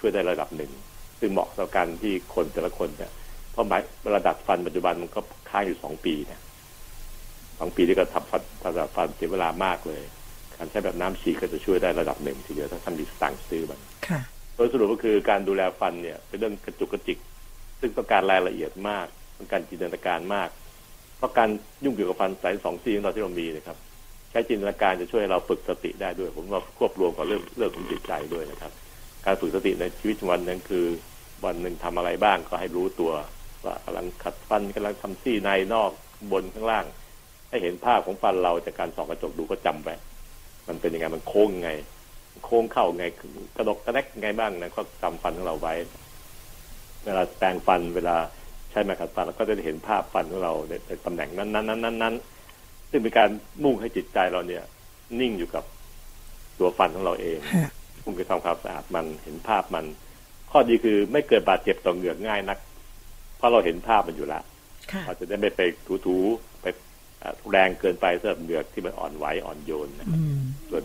ช่วยได้ระดับหนึ่ง ซึ่งเหมาะต่อการที่คนแต่ละคนเนี่ยเพราะหมายระดับฟันปัจจุบันมันก็ค้างอยู่สองปีเนี่ยสองปีที่ก็ทำฟันระดับฟันเสียเวลามากเลย การใช้แบบน้ำฉีดก็จะช่วยได้ระดับหนึ่งทีเดียวถ้าท่านมีสตางค์ซื้อมันโดยสรุปก็คือการดูแลฟันเนี่ยเป็นเรื่องกระจุกกระจิก ซึ่งต้องการรายละเอียดมากต้องการจินตนาการมาก เพราะการยุ่งเกี่ยวกับฟันสายสองซี่ของเราที่เรามีนะครับใช้จินตนาการจะช่วยเราฝึกสติได้ด้วย ผมว่าควบรวมกับเรื่องเรื่องของจิตใจด้วยนะครับ การฝึกสติในชีวิตวันนั้นคือ วันหนึ่งทำอะไรบ้างก็ให้รู้ตัว ว่ากำลังขัดฟันกำลังทำซี่ในนอกบนข้างล่าง ให้เห็นภาพของฟันเราจากการส่องกระจกดูก็จำไป มันเป็นยังไงมันโค้งไง โค้งเข้าไงกระดกกระแดกไงบ้างนะก็จำฟันของเราไว้ เวลาแปรงฟันเวลาใช้ไม้ขัดฟันเราก็จะเห็นภาพฟันของเราในตำแหน่งนั้นนั้นนั้นนั้นซึ่งเป็นการมุ่งให้จิตใจเราเนี่ย นิ่งอยู่กับตัวฟันของเราเองมุ่งไปทำความสะอาดมันเห็นภาพมัน ข้อดีคือไม่เกิดบาดเจ็บต่อเหงือกง่ายนัก เพราะเราเห็นภาพมันอยู่แล้วเราจะได้ไม่ไปถูๆไป แรงเกินไปสำหรับเหงือกที่มันอ่อนไหวอ่อนโยนนะส่วน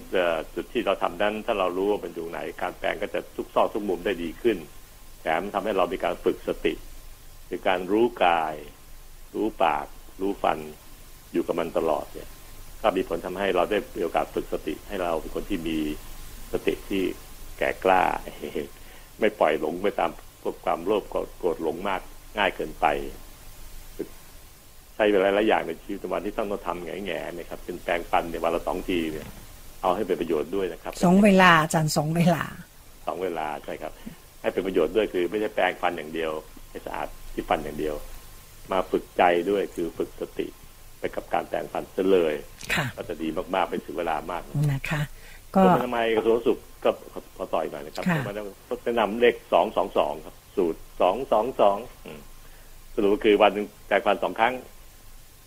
จุดที่เราทำนั้น ถ้าเรารู้ว่ามันอยู่ไหน การแปลงก็จะทุกซอกทุกมุมได้ดีขึ้น แถมทำให้เรามีการฝึกสติคือการรู้กาย รู้ปาก รู้ฟันอยู่กับมันตลอดเนี่ยก็มีผลทำให้เราได้มีโอกาสฝึกสติ ให้เราเป็นคนที่มีสติที่แก่กล้า ไม่ปล่อยหลงไปตามพวกความโลภโกรธหลงมากง่ายเกินไปใช้เวลาหลายอย่างในชีวิตวันที่ต้องต้องทำแง่แง่เนี่ยครับ เป็นแปลงฟันเนี่ยวันละสองทีเนี่ย เอาให้เป็นประโยชน์ด้วยนะครับสองเวลาอาจารย์สองเวลาสองเวลาใช่ครับ ให้เป็นประโยชน์ด้วยคือ ไม่ใช่แปลงฟันอย่างเดียวให้สะอาดที่ฟันอย่างเดียว มาฝึกใจด้วยคือฝึกสติไปกับการแต่งฟันเสเลยก็จะดีมากๆเป็นถึงเวลามากนะคะ ก็ทำไมกระทรวงสุขก็ขอต่อยมานะครับมาแนะนำเลขสองสองสองครับ สูตรสองสองสองสรุปก็คือวันหนึ่งแต่งฟันสองครั้ง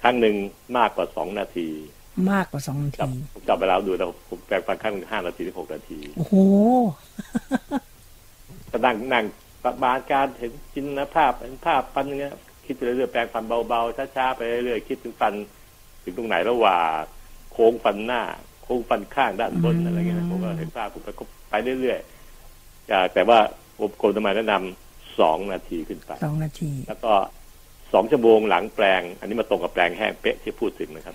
ครั้งหนึ่งมากกว่าสองนาที มากกว่าสองนาทีผมจับไปแล้วดูแล้วผมแปลงฟันครั้งหนึ่งห้านาทีถึงหกนาที โอ้โหก็นั่งนั่งประมาณการเห็นจินภาพเห็นภาพฟันเงี้ยคิดไปเรื่อยๆแปลงฟันเบาๆช้าๆไปเรื่อยๆคิดถึงฟัน ถึงตรงไหนระหว่างโค้งฟันหน้า โค้งฟันข้างด้านบนอะไรเงี้ยผมก็เห็นภาพผมไปก็ไปเรื่อยๆแต่ว่าผมโกนธรรมาแนะนำสองนาทีขึ้นไปสองนาที แล้วก็ สองชั่วโมงหลังแปลง อันนี้มาตรงกับแปลงแห้งเป๊ะที่พูดถึงนะครับ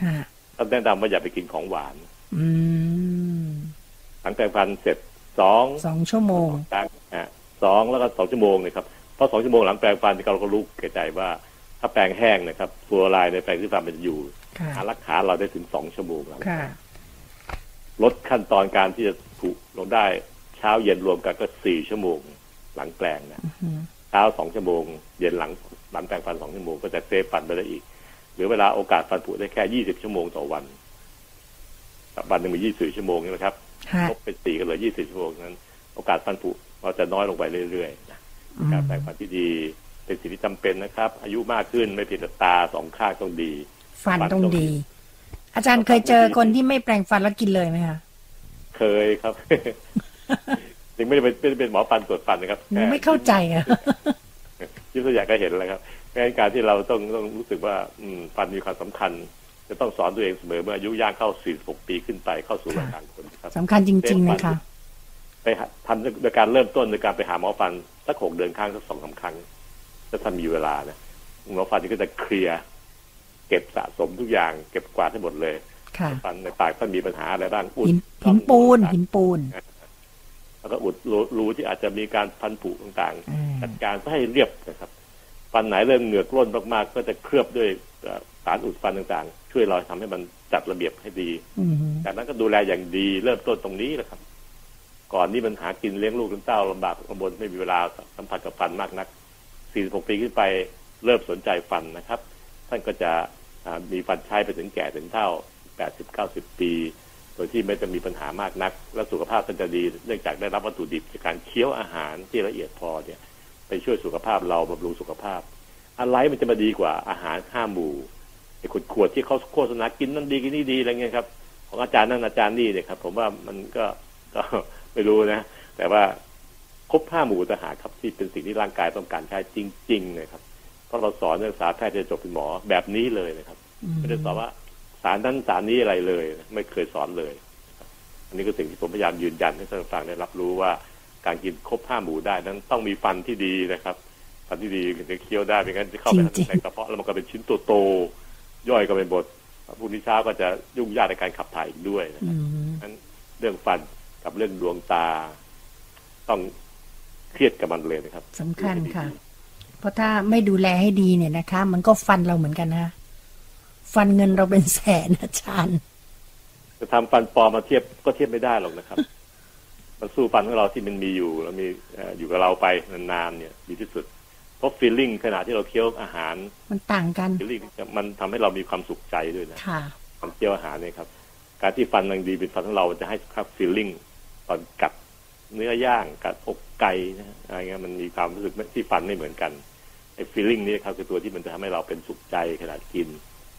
ต้องแนะนำว่าอย่าไปกินของหวานหลังแปลงฟันเสร็จสองสองชั่วโมงสองแล้วก็สองชั่วโมงเลยครับเพราะสองชั่วโมงหลังแปรงฟันเราก็รู้แก่ใจว่า ถ้าแปรงแห้งนะครับฟัวลายในแปรงที่ฟันมันอยู่อารักขาเราได้ถึงสองชั่วโมงแล้วลดขั้นตอนการที่จะถูกลงได้เช้าเย็นรวมกันก็สี่ชั่วโมง หลังแปลงนะเช้าสองชั่วโมง เย็นหลัง หลังแปลงฟันสองชั่วโมงก็จะเซฟฟันไปได้อีก หรือเวลาโอกาสฟันผุได้แค่ยี่สิบชั่วโมงต่อวันวันหนึ่งมียี่สิบชั่วโมงใช่ไหมครับลบเป็นสี่ก็เหลือยี่สิบชั่วโมงนั้น โอกาสฟันผุเราจะน้อยลงไปเรื่อยๆการแปลงฟันที่ดีเป็นสิ่งที่จำเป็นนะครับ อายุมากขึ้นไม่เพียงแต่ตาสองข้างต้องดี ฟันต้องดี อาจารย์เคยเจอคนที่ไม่แปลงฟันแล้วกินเลยไหมคะเคยครับยังไม่ได้เป็นเป็นหมอฟันตรวจฟันนะครับไม่เข้าใจอะ ยิ่งตัวอย่างก็เห็นแล้วครับการที่เราต้องต้องรู้สึกว่า อืมฟันมีความสำคัญ จะต้องสอนตัวเองเสมอเมื่ออายุย่างเข้า 46 ปีขึ้นไปเข้าสู่วัยกลางคนครับสำคัญจริงๆนะคะไปทำโดยการเริ่มต้นโดยการไปหาหมอฟันสักหกเดือนครั้งสักสองสาครั้งถ้าท่านมีเวลานะหมอฟันนี่ก็จะเคลียร์เก็บสะสมทุกอย่าง เก็บกวาดให้หมดเลยค่ะฟันในปากท่านมีปัญหาอะไรบ้างอุดหินหินปูนหินปูน แล้วก็อุดรูรูที่อาจจะมีการพันผุต่างอืมๆจัดการเพื่อให้เรียบนะครับฟันไหนเริ่มเหงือกร่นมากๆ ก็จะเคลือบด้วยเอ่อสารอุดฟันต่างๆ ช่วยเราทำให้มันจัดระเบียบให้ดีอืมจากนั้นก็ดูแลอย่างดีเริ่มต้นตรงนี้แหละครับ ก่อนนี้มันหากินเลี้ยงลูกเลี้ยงเต้าลำบากลำบนไม่มีเวลาสัมผัสกับฟันมากนัก 46 ปีขึ้นไปเริ่มสนใจฟันนะครับ ท่านก็จะอ่ามีฟันใช้ไปถึงแก่ถึงเท่า 80 90 ปีโดยที่ไม่จะมีปัญหามากนัก และสุขภาพท่านจะดีเนื่องจากได้รับวัตถุดิบจากการเคี้ยวอาหารที่ละเอียดพอเนี่ย ไปช่วยสุขภาพเราบำรุงสุขภาพ อะไรมันจะมาดีกว่าอาหารห้าหมู่ไอ้ขวดขวดๆที่เขาโฆษณากินนั่นดีกินนี่ดีอะไรเงี้ยครับ ของอาจารย์นั่นอาจารย์นี่เนี่ยครับ ผมว่ามันก็ก็ไม่รู้นะ แต่ว่าครบห้าหมู่ต่างหากครับที่เป็นสิ่งที่ร่างกายต้องการใช้จริงๆนะครับเพราะเราสอนนักศึกษาแพทย์จะจบเป็นหมอแบบนี้เลยนะครับไม่ได้สอนว่า สารนั้นสารนี้อะไรเลย ไม่เคยสอนเลยนะครับอันนี้ก็สิ่งที่ผมพยายามยืนยันให้ท่านผู้ฟังได้รับรู้ว่าการกินครบห้าหมู่ได้นั้นต้องมีฟันที่ดีนะครับฟันที่ดีถึงจะเคี้ยวได้ไม่งั้นจะเข้าไปจริงๆในกระเพาะแล้วมันก็เป็นชิ้นโตๆย่อยก็เป็นบทพรุ่งนี้เช้าก็จะยุ่งยากในการขับถ่ายอีกด้วยนะอืมนั้นเรื่องฟันกับเรื่องดวงตา ต้องเครียดกับมันเลยนะครับสำคัญค่ะ เพราะถ้าไม่ดูแลให้ดีเนี่ยนะคะ มันก็ฟันเราเหมือนกันนะ ฟันเงินเราเป็นแสนอาจารย์จะทำฟันปลอมมาเทียบก็เทียบไม่ได้หรอกนะครับ มันสู้ฟันของเราที่มันมีอยู่แล้วมีเอ่ออยู่กับเราไปนานๆเนี่ยดีที่สุดเพราะฟีลลิ่งขณะที่เราเคี้ยวอาหาร มันต่างกันฟีลลิ่งมันทำให้เรามีความสุขใจด้วยนะค่ะการเคี้ยวอาหารเนี่ยครับ การที่ฟันยังดีเป็นฟันของเราจะให้ครับฟีลลิ่งตอนกัดเนื้อย่างกัดอกไก่นะอะไรเงี้ยมันมีความรู้สึกที่ฟันไม่เหมือนกันไอ้ฟีลลิ่งนี้ครับคือตัวที่มันจะทำให้เราเป็นสุขใจขณะกิน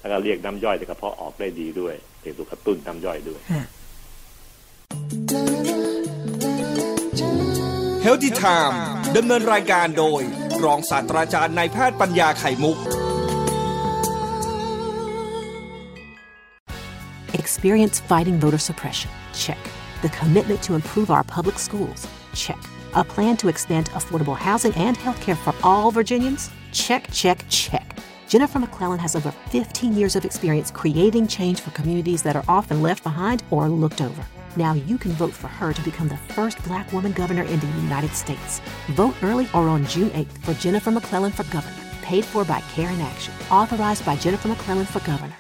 แล้วก็เรียกน้ำย่อยในกระเพาะออกได้ดีด้วยเป็นตัวกระตุ้นน้ำย่อยด้วยเฮลติไทม์ดำเนินรายการโดย รองศาสตราจารย์นายแพทย์ปัญญาไข่มุก Experience fighting voter suppression? Check. The commitment to improve our public schools? Check. A plan to expand affordable housing and health care for all Virginians? Check, check, check. Jennifer McClellan has over 15 years of experience creating change for communities that are often left behind or looked over. Now you can vote for her to become the first black woman governor in the United States. Vote early or on June 8th for Jennifer McClellan for governor. Paid for by Care in Action. Authorized by Jennifer McClellan for governor.